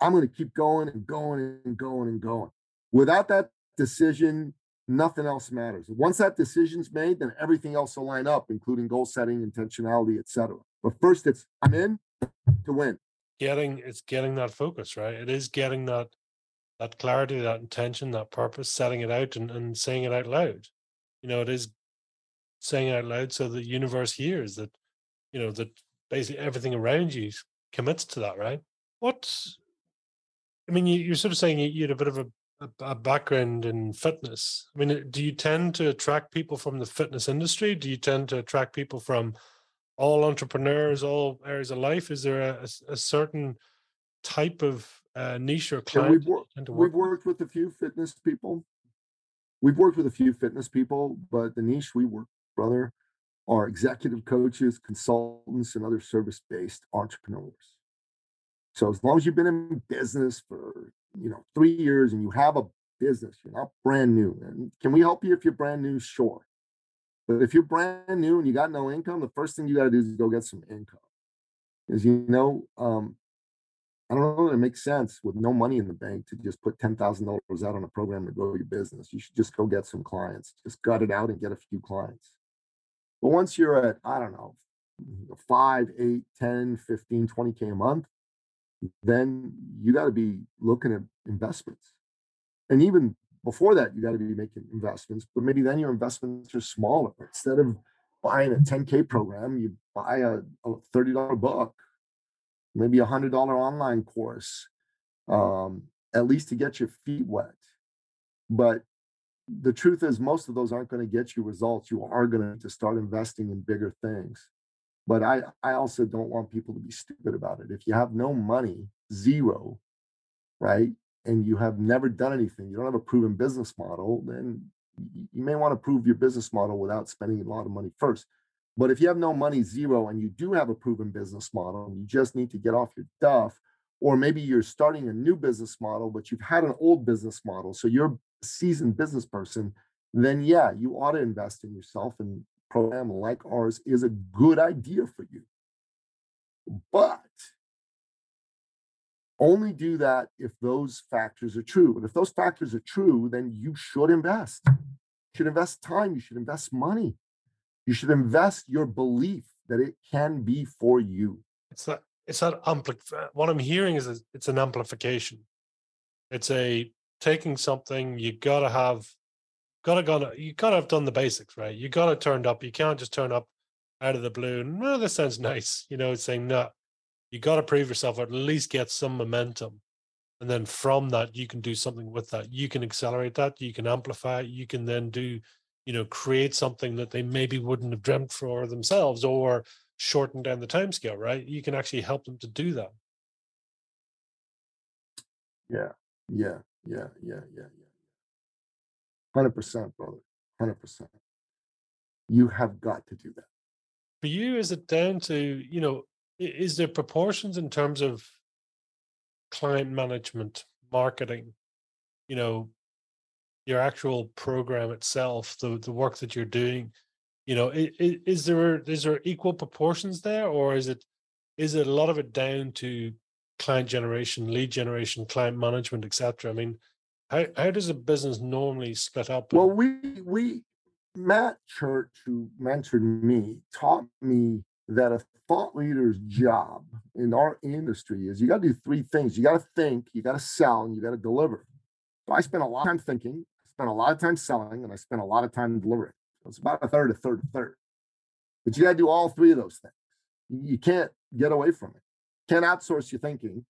I'm going to keep going and going and going and going. Without that decision, nothing else matters. Once that decision's made, then everything else will line up, including goal setting, intentionality, etc. But first, it's I'm in to win. Getting it's getting that focus, right? It is getting that that clarity, that intention, that purpose, setting it out and, and saying it out loud. You know, it is saying it out loud so the universe hears that, you know, that basically everything around you commits to that, right? What I mean, you, you're sort of saying you, you had a bit of a, a, a background in fitness. I mean, do you tend to attract people from the fitness industry? Do you tend to attract people from all entrepreneurs, all areas of life? Is there a, a- a certain type of uh, niche or Yeah, client we've, wor- we've worked with a few fitness people. We've worked with a few fitness people, but the niche we work, brother, are executive coaches, consultants, and other service-based entrepreneurs. So as long as you've been in business for you know three years and you have a business, you're not brand new. And can we help you if you're brand new? Sure. But if you're brand new and you got no income, the first thing you got to do is go get some income. Because you know, um, I don't know that it makes sense with no money in the bank to just put ten thousand dollars out on a program to grow your business. You should just go get some clients. Just gut it out and get a few clients. But once you're at, I don't know, five, eight, 10, 15, 20K a month, then you got to be looking at investments. And even before that, you got to be making investments, but maybe then your investments are smaller. Instead of buying a 10K program, you buy a, a $30 book, maybe a $100 online course, um, at least to get your feet wet. But the truth is, most of those aren't going to get you results. You are going to need to start investing in bigger things. But I, I also don't want people to be stupid about it. If you have no money, zero, right? And you have never done anything, you don't have a proven business model, then you may want to prove your business model without spending a lot of money first. But if you have no money, zero, and you do have a proven business model, you just need to get off your duff, or maybe you're starting a new business model, but you've had an old business model, so you're a seasoned business person, then yeah, you ought to invest in yourself and program like ours is a good idea for you. But only do that if those factors are true. And if those factors are true, then you should invest. You should invest time, you should invest money. You should invest your belief that it can be for you. It's that it's that ampli- What I'm hearing is it's an amplification. It's a taking something you gotta have, gotta gonna you gotta have done the basics right. You gotta turned up. You can't just turn up out of the blue well, this sounds nice. You know, it's saying no. You gotta prove yourself or at least get some momentum, and then from that you can do something with that. You can accelerate that. You can amplify. it, You can then do, you know, create something that they maybe wouldn't have dreamt for themselves or shorten down the time scale, right? You can actually help them to do that. Yeah, yeah, yeah, yeah, yeah, yeah. Hundred percent, brother. Hundred percent. You have got to do that. For you, is it down to, you know, is there proportions in terms of client management, marketing, you know, your actual program itself, the the work that you're doing, you know, i- i- is there is there equal proportions there, or is it is it a lot of it down to client generation, lead generation, client management, etc.? I mean, How how does a business normally split up? Well, we we Matt Church, who mentored me, taught me that a thought leader's job in our industry is you got to do three things. You got to think, you got to sell, and you got to deliver. So I spent a lot of time thinking, I spent a lot of time selling, and I spent a lot of time delivering. It's about a third, a third, a third. But you got to do all three of those things. You can't get away from it. Can't outsource your thinking.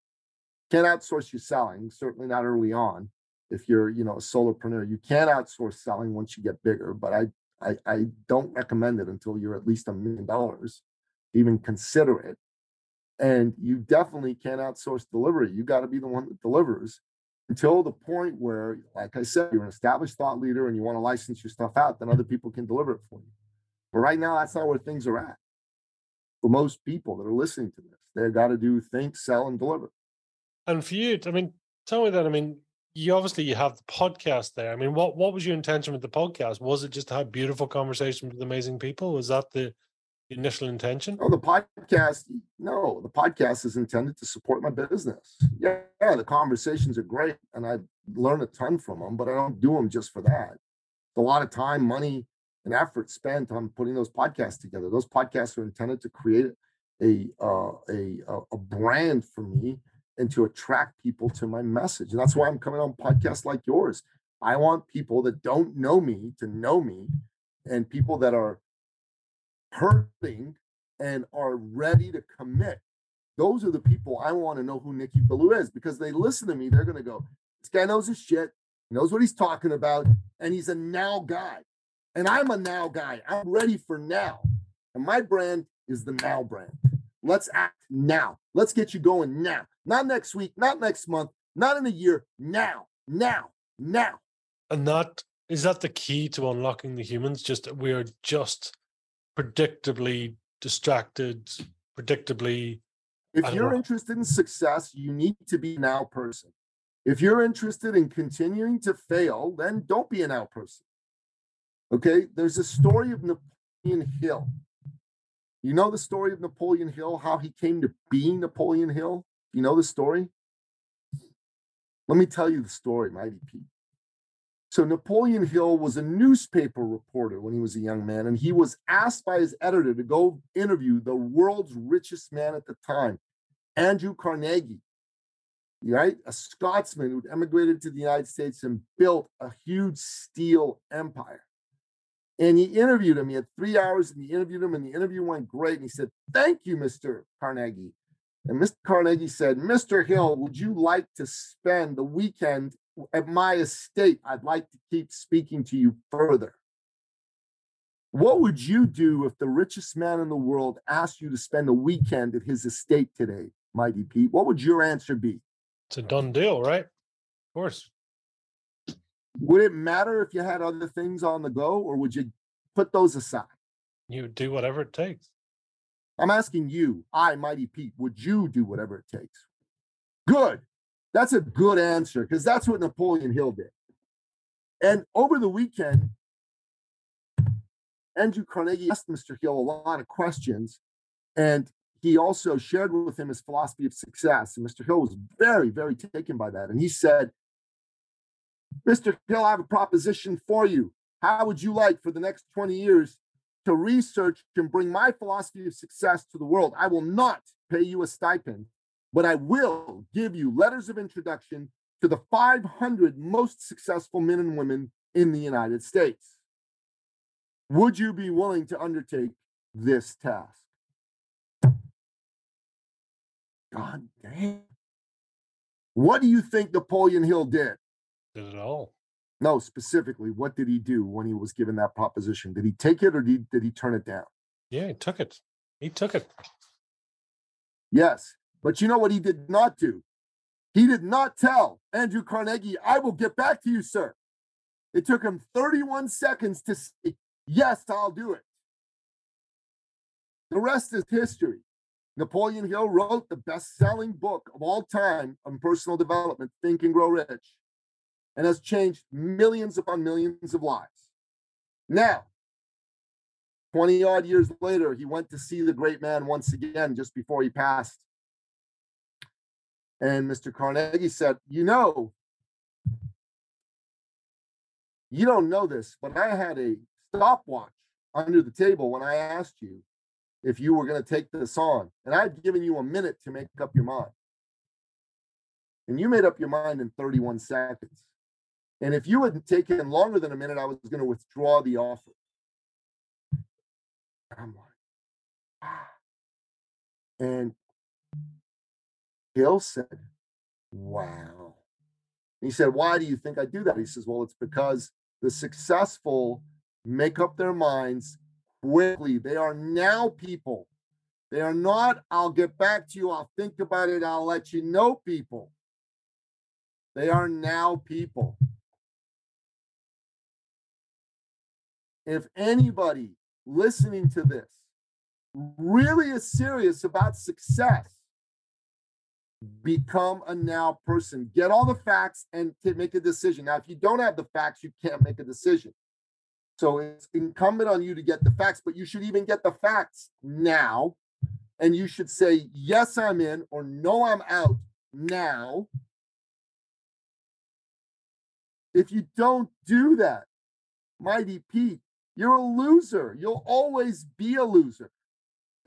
Can't outsource your selling. Certainly not early on. If you're, you know, a solopreneur, you can outsource selling once you get bigger. But I, I, I don't recommend it until you're at least a million dollars. Even consider it. And you definitely can't outsource delivery. You got to be the one that delivers until the point where, like I said, you're an established thought leader and you want to license your stuff out, then other people can deliver it for you. But right now, that's not where things are at. For most people that are listening to this, they've got to do think, sell, and deliver. And for you, I mean, tell me that. I mean, you obviously you have the podcast there. I mean, what what was your intention with the podcast? Was it just to have beautiful conversations with amazing people? Was that the initial intention? Oh, the podcast. No, the podcast is intended to support my business. Yeah, yeah, the conversations are great, and I learn a ton from them. But I don't do them just for that. It's a lot of time, money, and effort spent on putting those podcasts together. Those podcasts are intended to create a uh, a a brand for me and to attract people to my message. And that's why I'm coming on podcasts like yours. I want people that don't know me to know me, and people that are hurting and are ready to commit. Those are the people I want to know who Nicky Billou is because they listen to me. They're going to go, this guy knows his shit, He knows what he's talking about, and he's a now guy. And I'm a now guy. I'm ready for now. And my brand is the now brand. Let's act now. Let's get you going now. Not next week, not next month, not in a year. Now, now, now. And that is that the key to unlocking the humans? Just we are just predictably distracted, predictably. If you're know. interested in success, you need to be an out person. If you're interested in continuing to fail, then don't be an out person. Okay, there's a story of Napoleon Hill. You know the story of Napoleon Hill, how he came to be Napoleon Hill? You know the story? Let me tell you the story, Mighty Pete. So Napoleon Hill was a newspaper reporter when he was a young man, and he was asked by his editor to go interview the world's richest man at the time, Andrew Carnegie, right? A Scotsman who'd emigrated to the United States and built a huge steel empire. And he interviewed him. He had three hours and he interviewed him, and the interview went great. And he said, Thank you, Mr. Carnegie. And Mr. Carnegie said, Mr. Hill, would you like to spend the weekend at my estate, I'd like to keep speaking to you further. What would you do if the richest man in the world asked you to spend a weekend at his estate today, Mighty Pete? What would your answer be? It's a done deal, right? Of course. Would it matter if you had other things on the go, or would you put those aside? You would do whatever it takes. I'm asking you, I, Mighty Pete, would you do whatever it takes? Good. That's a good answer because that's what Napoleon Hill did. And over the weekend, Andrew Carnegie asked Mr. Hill a lot of questions, and he also shared with him his philosophy of success. And Mr. Hill was very, very taken by that. And he said, Mr. Hill, I have a proposition for you. How would you like for the next 20 years to research and bring my philosophy of success to the world? I will not pay you a stipend but I will give you letters of introduction to the 500 most successful men and women in the United States. Would you be willing to undertake this task? God damn. What do you think Napoleon Hill did? Did it all. No, specifically, what did he do when he was given that proposition? Did he take it or did he, did he turn it down? Yeah, he took it. He took it. Yes. But you know what he did not do? He did not tell Andrew Carnegie, I will get back to you, sir. It took him 31 seconds to say, Yes, I'll do it. The rest is history. Napoleon Hill wrote the best selling book of all time on personal development, Think and Grow Rich, and has changed millions upon millions of lives. Now, 20 odd years later, he went to see the great man once again just before he passed. And Mr. Carnegie said, You know, You don't know this, but I had a stopwatch under the table when I asked you if you were going to take this on. And I'd given you a minute to make up your mind. And you made up your mind in 31 seconds. And if you had taken longer than a minute, I was going to withdraw the offer. I'm like, ah. And Gil said, wow. He said, why do you think I do that? He says, well, it's because the successful make up their minds quickly. They are now people. They are not, I'll get back to you, I'll think about it, I'll let you know people. They are now people. If anybody listening to this really is serious about success, become a now person. Get all the facts and to make a decision. Now, if you don't have the facts, you can't make a decision. So it's incumbent on you to get the facts, but you should even get the facts now. And you should say, yes, I'm in, or no, I'm out now. If you don't do that, Mighty Pete, you're a loser. You'll always be a loser.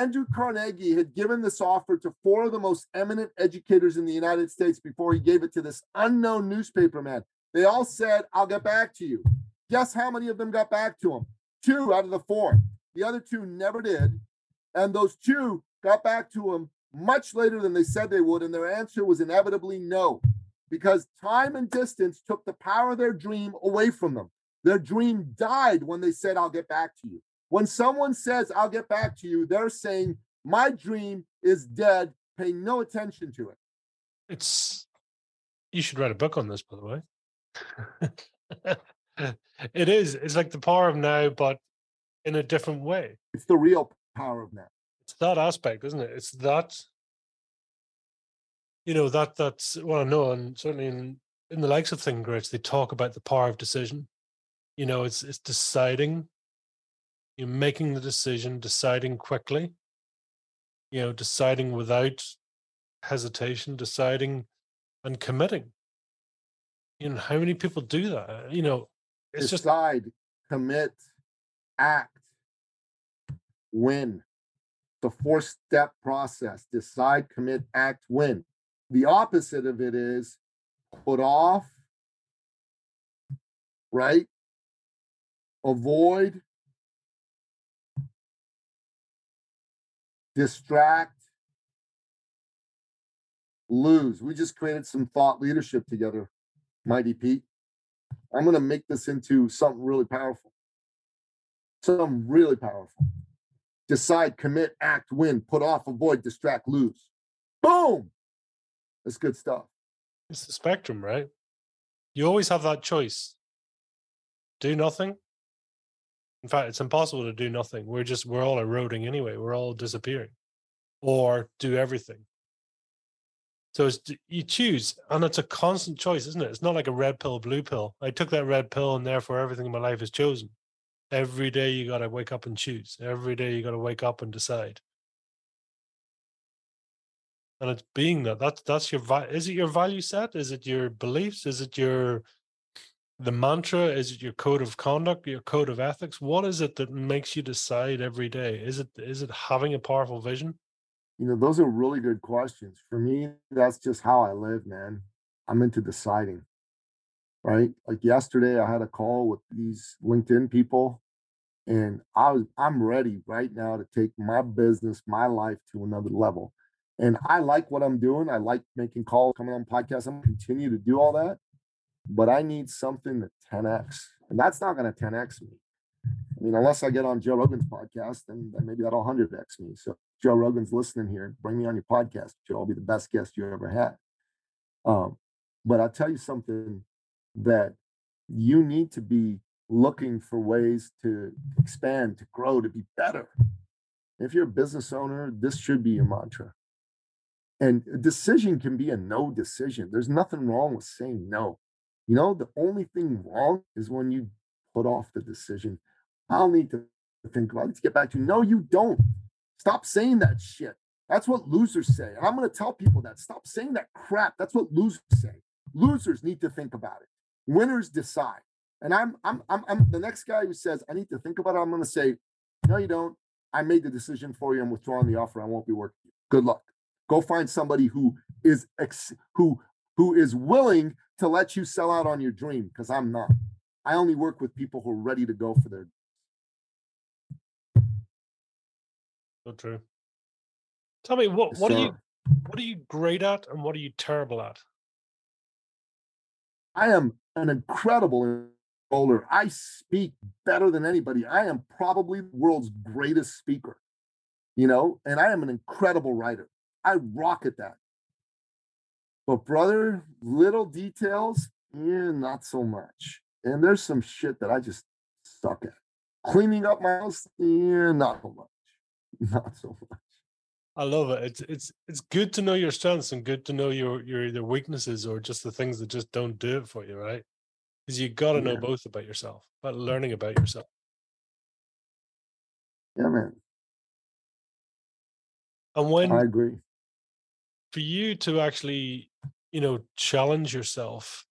Andrew Carnegie had given this offer to four of the most eminent educators in the United States before he gave it to this unknown newspaper man. They all said, I'll get back to you. Guess how many of them got back to him? Two out of the four. The other two never did. And those two got back to him much later than they said they would. And their answer was inevitably no, because time and distance took the power of their dream away from them. Their dream died when they said, I'll get back to you. When someone says, I'll get back to you, they're saying, My dream is dead. Pay no attention to it. It's, you should write a book on this, by the way. it is. It's like the power of now, but in a different way. It's the real power of now. It's that aspect, isn't it? It's that. You know that that's what I know, and certainly in in the likes of Rich, they talk about the power of decision. You know, it's it's deciding. You're making the decision, deciding quickly. You know, deciding without hesitation, deciding and committing. You know, how many people do that? You know, it's decide, just commit, act, win. The four step process decide, commit, act, win. The opposite of it is put off, right? Avoid, distract, lose. We just created some thought leadership together, Mighty Pete. I'm going to make this into something really powerful. Something really powerful. Decide, commit, act, win, put off, avoid, distract, lose. Boom. That's good stuff. It's the spectrum, right? You always have that choice. Do nothing. In fact, it's impossible to do nothing. We're just, we're all eroding anyway. We're all disappearing. Or do everything. So it's, you choose, and it's a constant choice, isn't it? It's not like a red pill, blue pill. I took that red pill, and therefore everything in my life is chosen. Every day you got to wake up and choose. Every day you got to wake up and decide. And it's being that. That's that's your is it your value set? Is it your beliefs? Is it your the mantra? Is it your code of conduct? Your code of ethics? What is it that makes you decide every day? Is it is it having a powerful vision? You know, those are really good questions. For me, that's just how I live, man. I'm into deciding, right? Like yesterday, I had a call with these LinkedIn people, and I was I'm ready right now to take my business, my life to another level. And I like what I'm doing. I like making calls, coming on podcasts. I'm continue to do all that, but I need something that 10x, and that's not gonna 10x me. I mean, unless I get on Joe Rogan's podcast, then, then maybe that'll 100x me. So Joe Rogan's listening here, bring me on your podcast, Joe. I'll be the best guest you ever had. Um, but I'll tell you something that you need to be looking for ways to expand, to grow, to be better. If you're a business owner, this should be your mantra. And a decision can be a no decision. There's nothing wrong with saying no. You know, the only thing wrong is when you put off the decision. I'll need to think about it. Let's get back to you. No, you don't. Stop saying that shit. That's what losers say. And I'm going to tell people that. Stop saying that crap. That's what losers say. Losers need to think about it. Winners decide. And I'm I'm I'm I'm the next guy who says I need to think about it. I'm going to say, no, you don't. I made the decision for you. I'm withdrawing the offer. I won't be working. Good luck. Go find somebody who is ex- who who is willing to let you sell out on your dream because I'm not. I only work with people who are ready to go for their. So true. Tell me what what are you what are you great at and what are you terrible at? I am an incredible enroller. I speak better than anybody. I am probably the world's greatest speaker, you know, and I am an incredible writer. I rock at that. But brother, little details, yeah, not so much. And there's some shit that I just suck at. Cleaning up my house, yeah, not so much. Not so much. I love it. It's it's it's good to know your strengths and good to know your your either weaknesses or just the things that just don't do it for you, right? Because you got to know both about yourself, about learning about yourself. Yeah, man. And when I agree. For you to actually, you know, challenge yourself,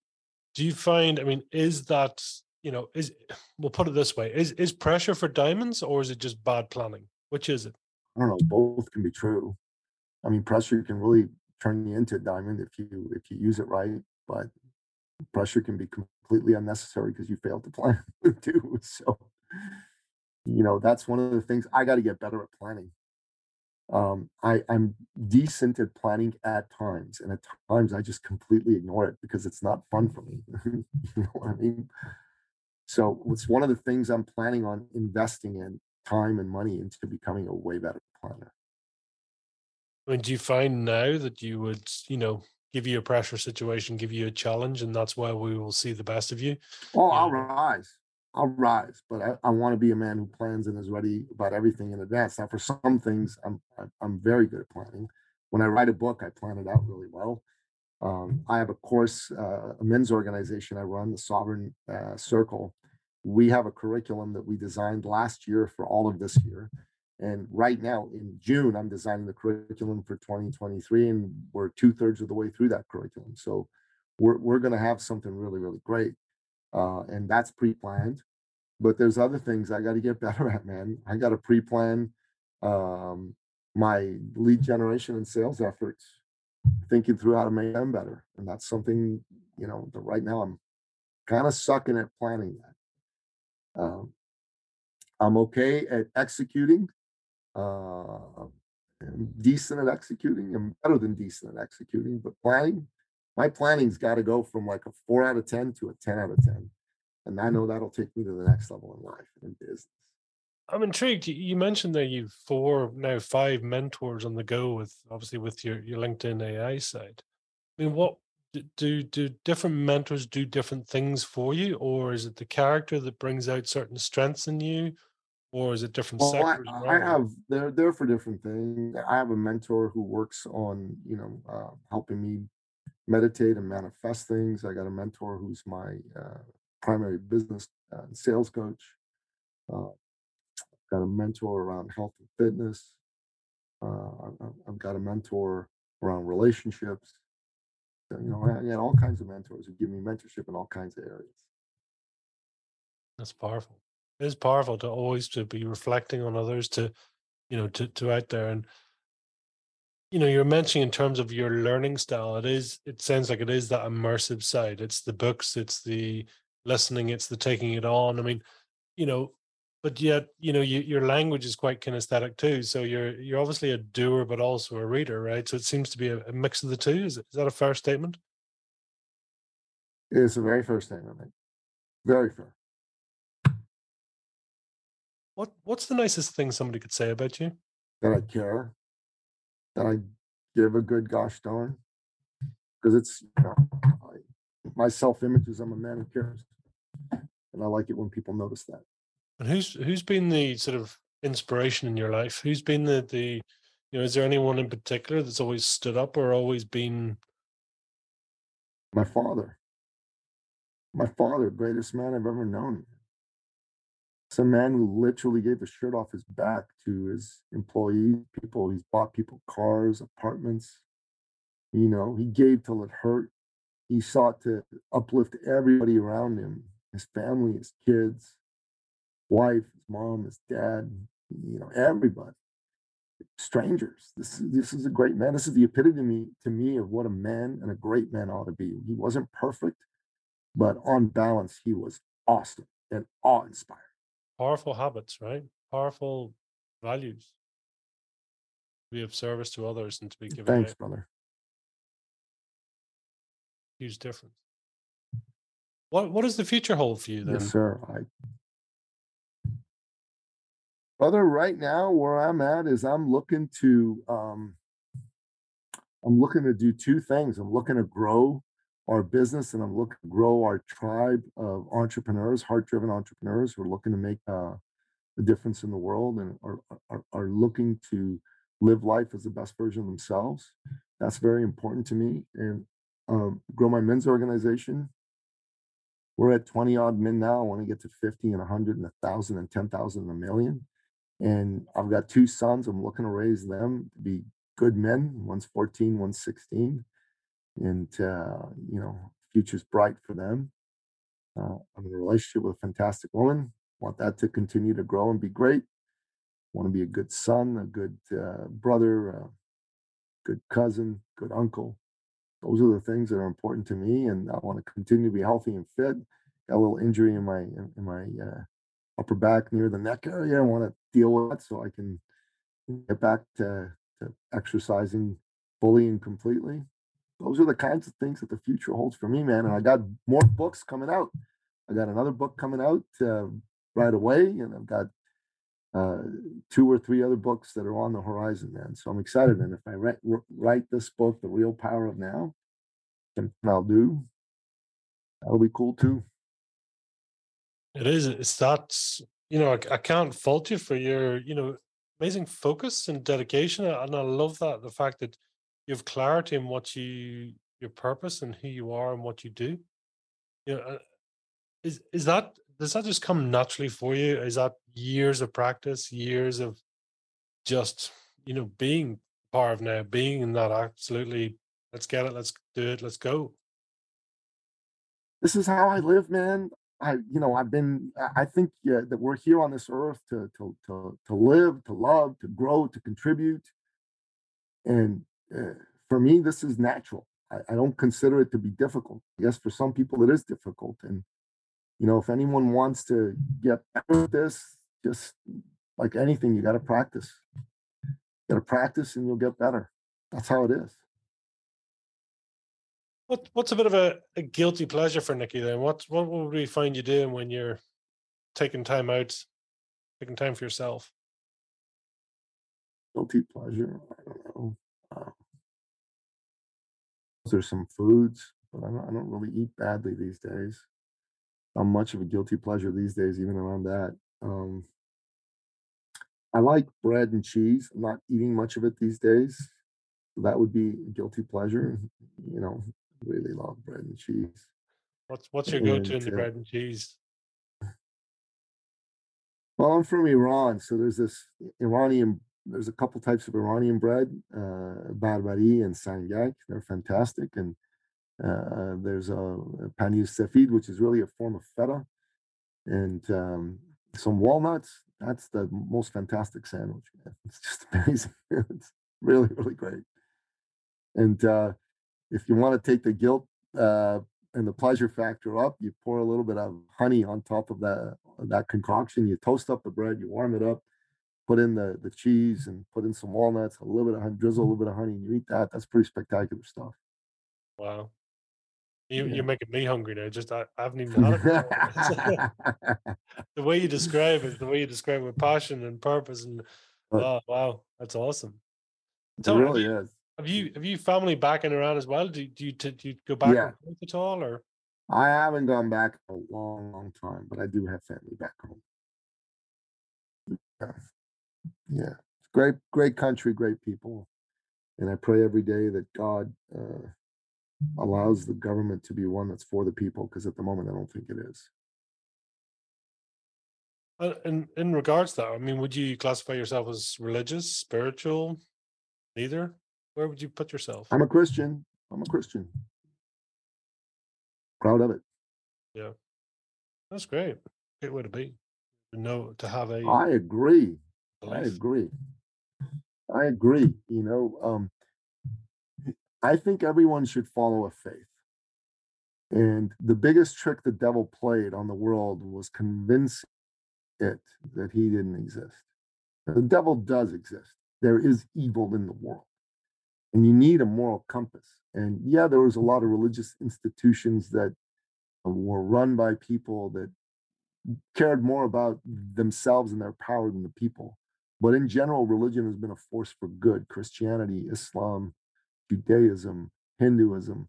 do you find? I mean, is that you know, is we'll put it this way: is is pressure for diamonds or is it just bad planning? Which is it? I don't know, both can be true. I mean, pressure can really turn you into a diamond if you if you use it right, but pressure can be completely unnecessary because you failed to plan too. So, you know, that's one of the things I got to get better at planning. Um, I, I'm decent at planning at times, and at times I just completely ignore it because it's not fun for me. you know what I mean? So it's one of the things I'm planning on investing in time and money into becoming a way better planner. I mean, do you find now that you would, you know, give you a pressure situation, give you a challenge, and that's where we will see the best of you? Oh, Yeah. I'll rise. I'll rise, but I, I want to be a man who plans and is ready about everything in advance. Now, for some things, I'm I'm- very good at planning. When I write a book, I plan it out really well. Um, I have a course, uh, a men's organization I run, the Sovereign uh, Circle. We have a curriculum that we designed last year for all of this year. And right now in June, I'm designing the curriculum for 2023, and we're two thirds of the way through that curriculum. So we're, we're going to have something really, really great. Uh, and that's pre planned. But there's other things I got to get better at, man. I got to pre plan um, my lead generation and sales efforts thinking through how to make them better. And that's something, you know, that right now I'm kind of sucking at planning that. Um, I'm okay at executing. Uh, I'm decent at executing. I'm better than decent at executing, but planning, my planning's got to go from like a four out of 10 to a 10 out of 10. And I know that'll take me to the next level in life and in business. I'm intrigued. You- mentioned that you've four now five mentors on the go with obviously with your your LinkedIn AI side. I mean, what do do different mentors do different things for you, or is it the character that brings out certain strengths in you, or is it different Well, I, sectors? I you? have they're they're for different things. I have a mentor who works on you know uh, helping me meditate and manifest things. I got a mentor who's my uh, primary business uh, and sales coach. Uh, got a mentor around health and fitness. Uh, I- I- I've got a mentor around relationships. So, you know, I got all kinds of mentors who give me mentorship in all kinds of areas. That's powerful. It is powerful to always to be reflecting on others, to you know, to to out there and you know, you're mentioning in terms of your learning style, it is it sounds like it is that immersive side. It's the books, it's the listening, it's the taking it on. I mean, you know, but yet, you know, you, your language is quite kinesthetic too. So you're you're obviously a doer, but also a reader, right? So it seems to be a, a mix of the two. Is, is that a fair statement? It's the very first thing I. Very fair. What what's the nicest thing somebody could say about you? that I care, that I give a good gosh darn, because it's you know I, my self image is I'm a man who cares, and I like it when people notice that. And who's who's been the sort of inspiration in your life? Who's been the the you know, is there anyone in particular that's always stood up or always been My father, my father, greatest man I've ever known. A man who literally gave the shirt off his back to his employees, people. He's bought people cars, apartments. You know, he gave till it hurt. He sought to uplift everybody around him. his family, his kids, wife, his mom, his dad, you know, everybody. Strangers. This this is a great man. This is the epitome to me of what a man and a great man ought to be. He wasn't perfect, but on balance, he was awesome and awe-inspiring. Powerful habits, right? Powerful values. To be of service to others and to be giving Thanks, out brother. huge difference. What what does the future hold for you then? Yes, sir. I brother, right now where I'm at is I'm looking to um I'm looking to do two things. I'm looking to grow our business and I'm looking to grow our tribe of entrepreneurs, heart-driven entrepreneurs who are looking to make uh, a difference in the world and are, are, are looking to live life as the best version of themselves. That's very important to me. And um, grow my men's organization. We're at 20 odd men now. I want to get to 50 and 100 and 1,000 and 10,000 and a million. And I've got two sons. I'm looking to raise them to be good men. One's 14, one's 16. And, uh, you know, future's bright for them. Uh, I'm in a relationship with a fantastic woman. Want that to continue to grow and be great. Want to be a good son, a good uh, brother, a good cousin, good uncle. Those are the things that are important to me, and I want to continue to be healthy and fit. Got a little injury in my in, in my uh, upper back near the neck area. I want to deal with it so I can get back to, to exercising fully and completely. Those are the kinds of things that the future holds for me, man. And I got more books coming out. I got another book coming out uh, right away, and I've got uh, two or three other books that are on the horizon, man. So I'm excited. And if I write, write this book, The Real Power of Now, and I'll do, that'll be cool too. It is. It's that you know. I, I can't fault you for your you know amazing focus and dedication, and I love that the fact that you have clarity in what you your purpose and who you are and what you do. You know, uh, is is that does that just come naturally for you? Is that years of practice, years of just you know being part of now, being in that absolutely let's get it, let's do it, let's go. This is how I live, man. I, you know, I've been. I think yeah, that we're here on this earth to to to to live, to love, to grow, to contribute, and uh, for me, this is natural. I, I don't consider it to be difficult. Yes, for some people, it is difficult, and you know, if anyone wants to get better at this, just like anything, you got to practice. You got to practice, and you'll get better. That's how it is. What what's a bit of a, a guilty pleasure for Nicky then? What what would we find you doing when you're taking time out, taking time for yourself? Guilty pleasure. I don't know. Uh, there's some foods, but I don't, I don't really eat badly these days. I'm much of a guilty pleasure these days, even around that. Um, I like bread and cheese. I'm not eating much of it these days. So that would be a guilty pleasure. You know, really love bread and cheese. What's what's your go-to in the uh, bread and cheese? well, I'm from Iran, so there's this Iranian. There's a couple types of Iranian bread, uh, barbari and sangak. They're fantastic, and uh, there's a, a sefid, which is really a form of feta, and um, some walnuts. That's the most fantastic sandwich. It's just amazing. it's really, really great. And uh, if you want to take the guilt uh, and the pleasure factor up, you pour a little bit of honey on top of that that concoction. You toast up the bread, you warm it up, put in the the cheese, and put in some walnuts, a little bit of honey, drizzle a mm-hmm. little bit of honey, and you eat that. That's pretty spectacular stuff. Wow. You, Yeah. You're making me hungry now. Just I, I haven't even had it. the way you describe it, the way you describe it with passion and purpose, and But oh wow, that's awesome. it Tell have really you is. have you have you family back in Iran as well? Do, do you do you go back Yeah, at all, or I haven't gone back a long, long time, but I do have family back home. Yeah, yeah. Great, great country, great people, and I pray every day that God uh, allows the government to be one that's for the people, because at the moment I don't think it is. Uh, in in regards to that? I mean, would you classify yourself as religious, spiritual, neither? Where would you put yourself? I'm a Christian. I'm a Christian. Proud of it. Yeah. That's great. Great way to be. To know to have a. I agree. I agree. I agree. You know, um, I think everyone should follow a faith. And the biggest trick the devil played on the world was convincing it that he didn't exist. The devil does exist. There is evil in the world. And you need a moral compass. And yeah, there was a lot of religious institutions that were run by people that cared more about themselves and their power than the people. But in general, religion has been a force for good. Christianity, Islam, Judaism, Hinduism,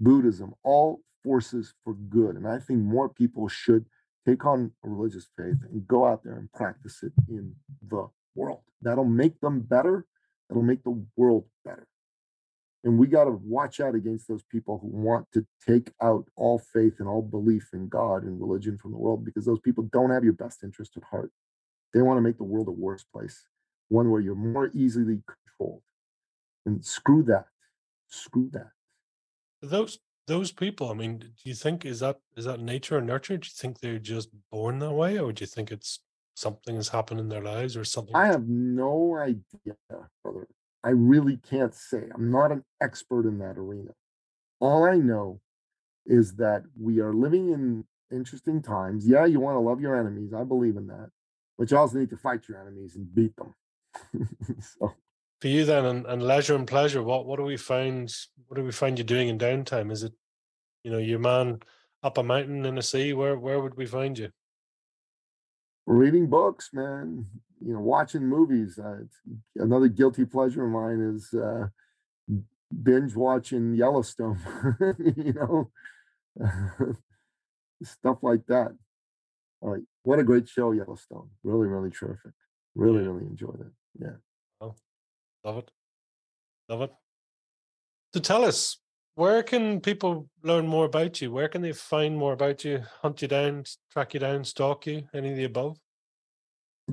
Buddhism, all forces for good. And I think more people should take on a religious faith and go out there and practice it in the world. That'll make them better. That'll make the world better. And we got to watch out against those people who want to take out all faith and all belief in God and religion from the world because those people don't have your best interest at heart. They want to make the world a worse place, one where you're more easily controlled. And screw that. Screw that. Those those people. I mean, do you think is that is that nature or nurture? Do you think they're just born that way, or do you think it's something has happened in their lives, or something? I have no idea, brother. I really can't say. I'm not an expert in that arena. All I know is that we are living in interesting times. Yeah, you want to love your enemies. I believe in that. But you also need to fight your enemies and beat them. so For you then, and, and leisure and pleasure, what what do we find? What do we find you doing in downtime? Is it, you know, your man up a mountain in a sea? Where where would we find you? reading books, man, you know, watching movies. Uh, another guilty pleasure of mine is uh, binge watching Yellowstone, you know, stuff like that. All right. What a great show, Yellowstone. Really, really terrific. Really, Yeah. really enjoyed it. Yeah. Oh, love it, love it. So tell us, where can people learn more about you? Where can they find more about you? Hunt you down, track you down, stalk you? Any of the above?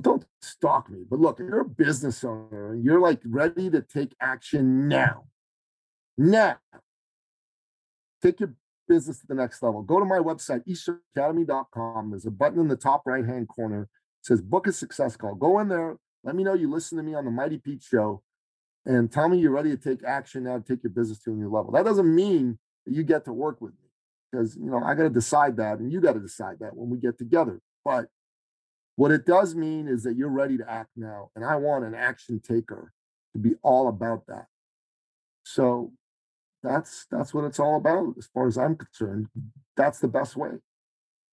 Don't stalk me, but look, you're a business owner and you're like ready to take action now. Now. Take your business to the next level. Go to my website, ecircleacademy.com. There's a button in the top right hand corner. It says book a success call. Go in there. Let me know you listen to me on the Mighty P show and tell me you're ready to take action now to take your business to a new level. That doesn't mean that you get to work with me because, you know, I got to decide that and you got to decide that when we get together. But what it does mean is that you're ready to act now. And I want an action taker to be all about that. So that's that's what it's all about as far as I'm concerned. That's the best way.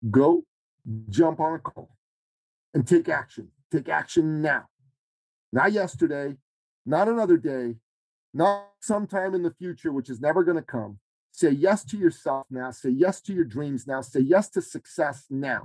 Go jump on a call and take action. Take action now. Not yesterday, not another day, not sometime in the future, which is never going to come. Say yes to yourself now. Say yes to your dreams now. Say yes to success now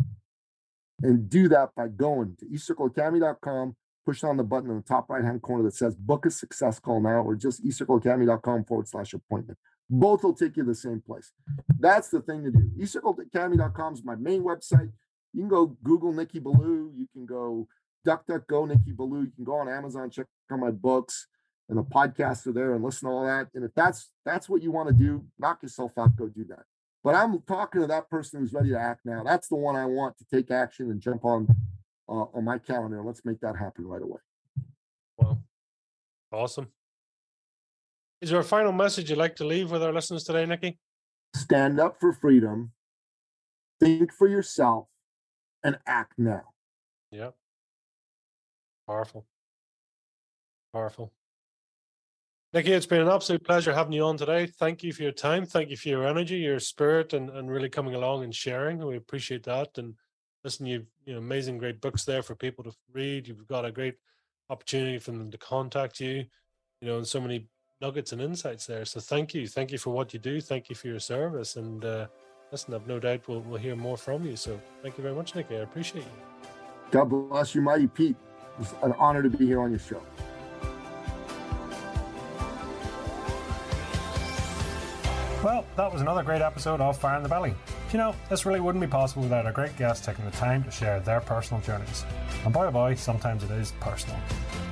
and do that by going to ecircleacademy.com, push on the button in the top right hand corner that says book a success call now, or just ecircleacademy.com forward slash appointment. Both will take you to the same place. That's the thing to do. ecircleacademy.com is my main website. You can go Google Nicky Billou. You can go DuckDuckGo Nicky Billou. You can go on Amazon, check out my books and the podcasts are there and listen to all that. And if that's that's what you want to do, knock yourself out, go do that. But I'm talking to that person who's ready to act now. That's the one I want to take action and jump on uh, on my calendar. Let's make that happen right away. Well, awesome. Is there a final message you'd like to leave with our listeners today, Nicky? Stand up for freedom, think for yourself, and act now. Yeah. Powerful. Powerful. Nicky, it's been an absolute pleasure having you on today. Thank you for your time. Thank you for your energy, your spirit, and, and really coming along and sharing. We appreciate that. And listen, you've you know amazing, great books there for people to read. You've got a great opportunity for them to contact you, you know, and so many nuggets and insights there. So thank you. Thank you for what you do. Thank you for your service. And uh, listen, I've no doubt we'll, we'll hear more from you. So thank you very much, Nicky. I appreciate you. God bless you, mighty P. It's an honor to be here on your show. Well, that was another great episode of Fire in the Belly. You know, this really wouldn't be possible without our great guests taking the time to share their personal journeys. And boy, oh boy, sometimes it is personal.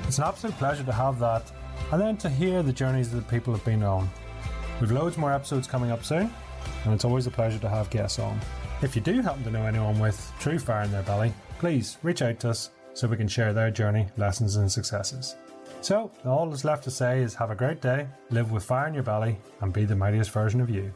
It's an absolute pleasure to have that, and then to hear the journeys that people have been on. We've loads more episodes coming up soon, and it's always a pleasure to have guests on. If you do happen to know anyone with true fire in their belly, please reach out to us so we can share their journey, lessons, and successes. So, all that's left to say is have a great day, live with fire in your belly, and be the mightiest version of you.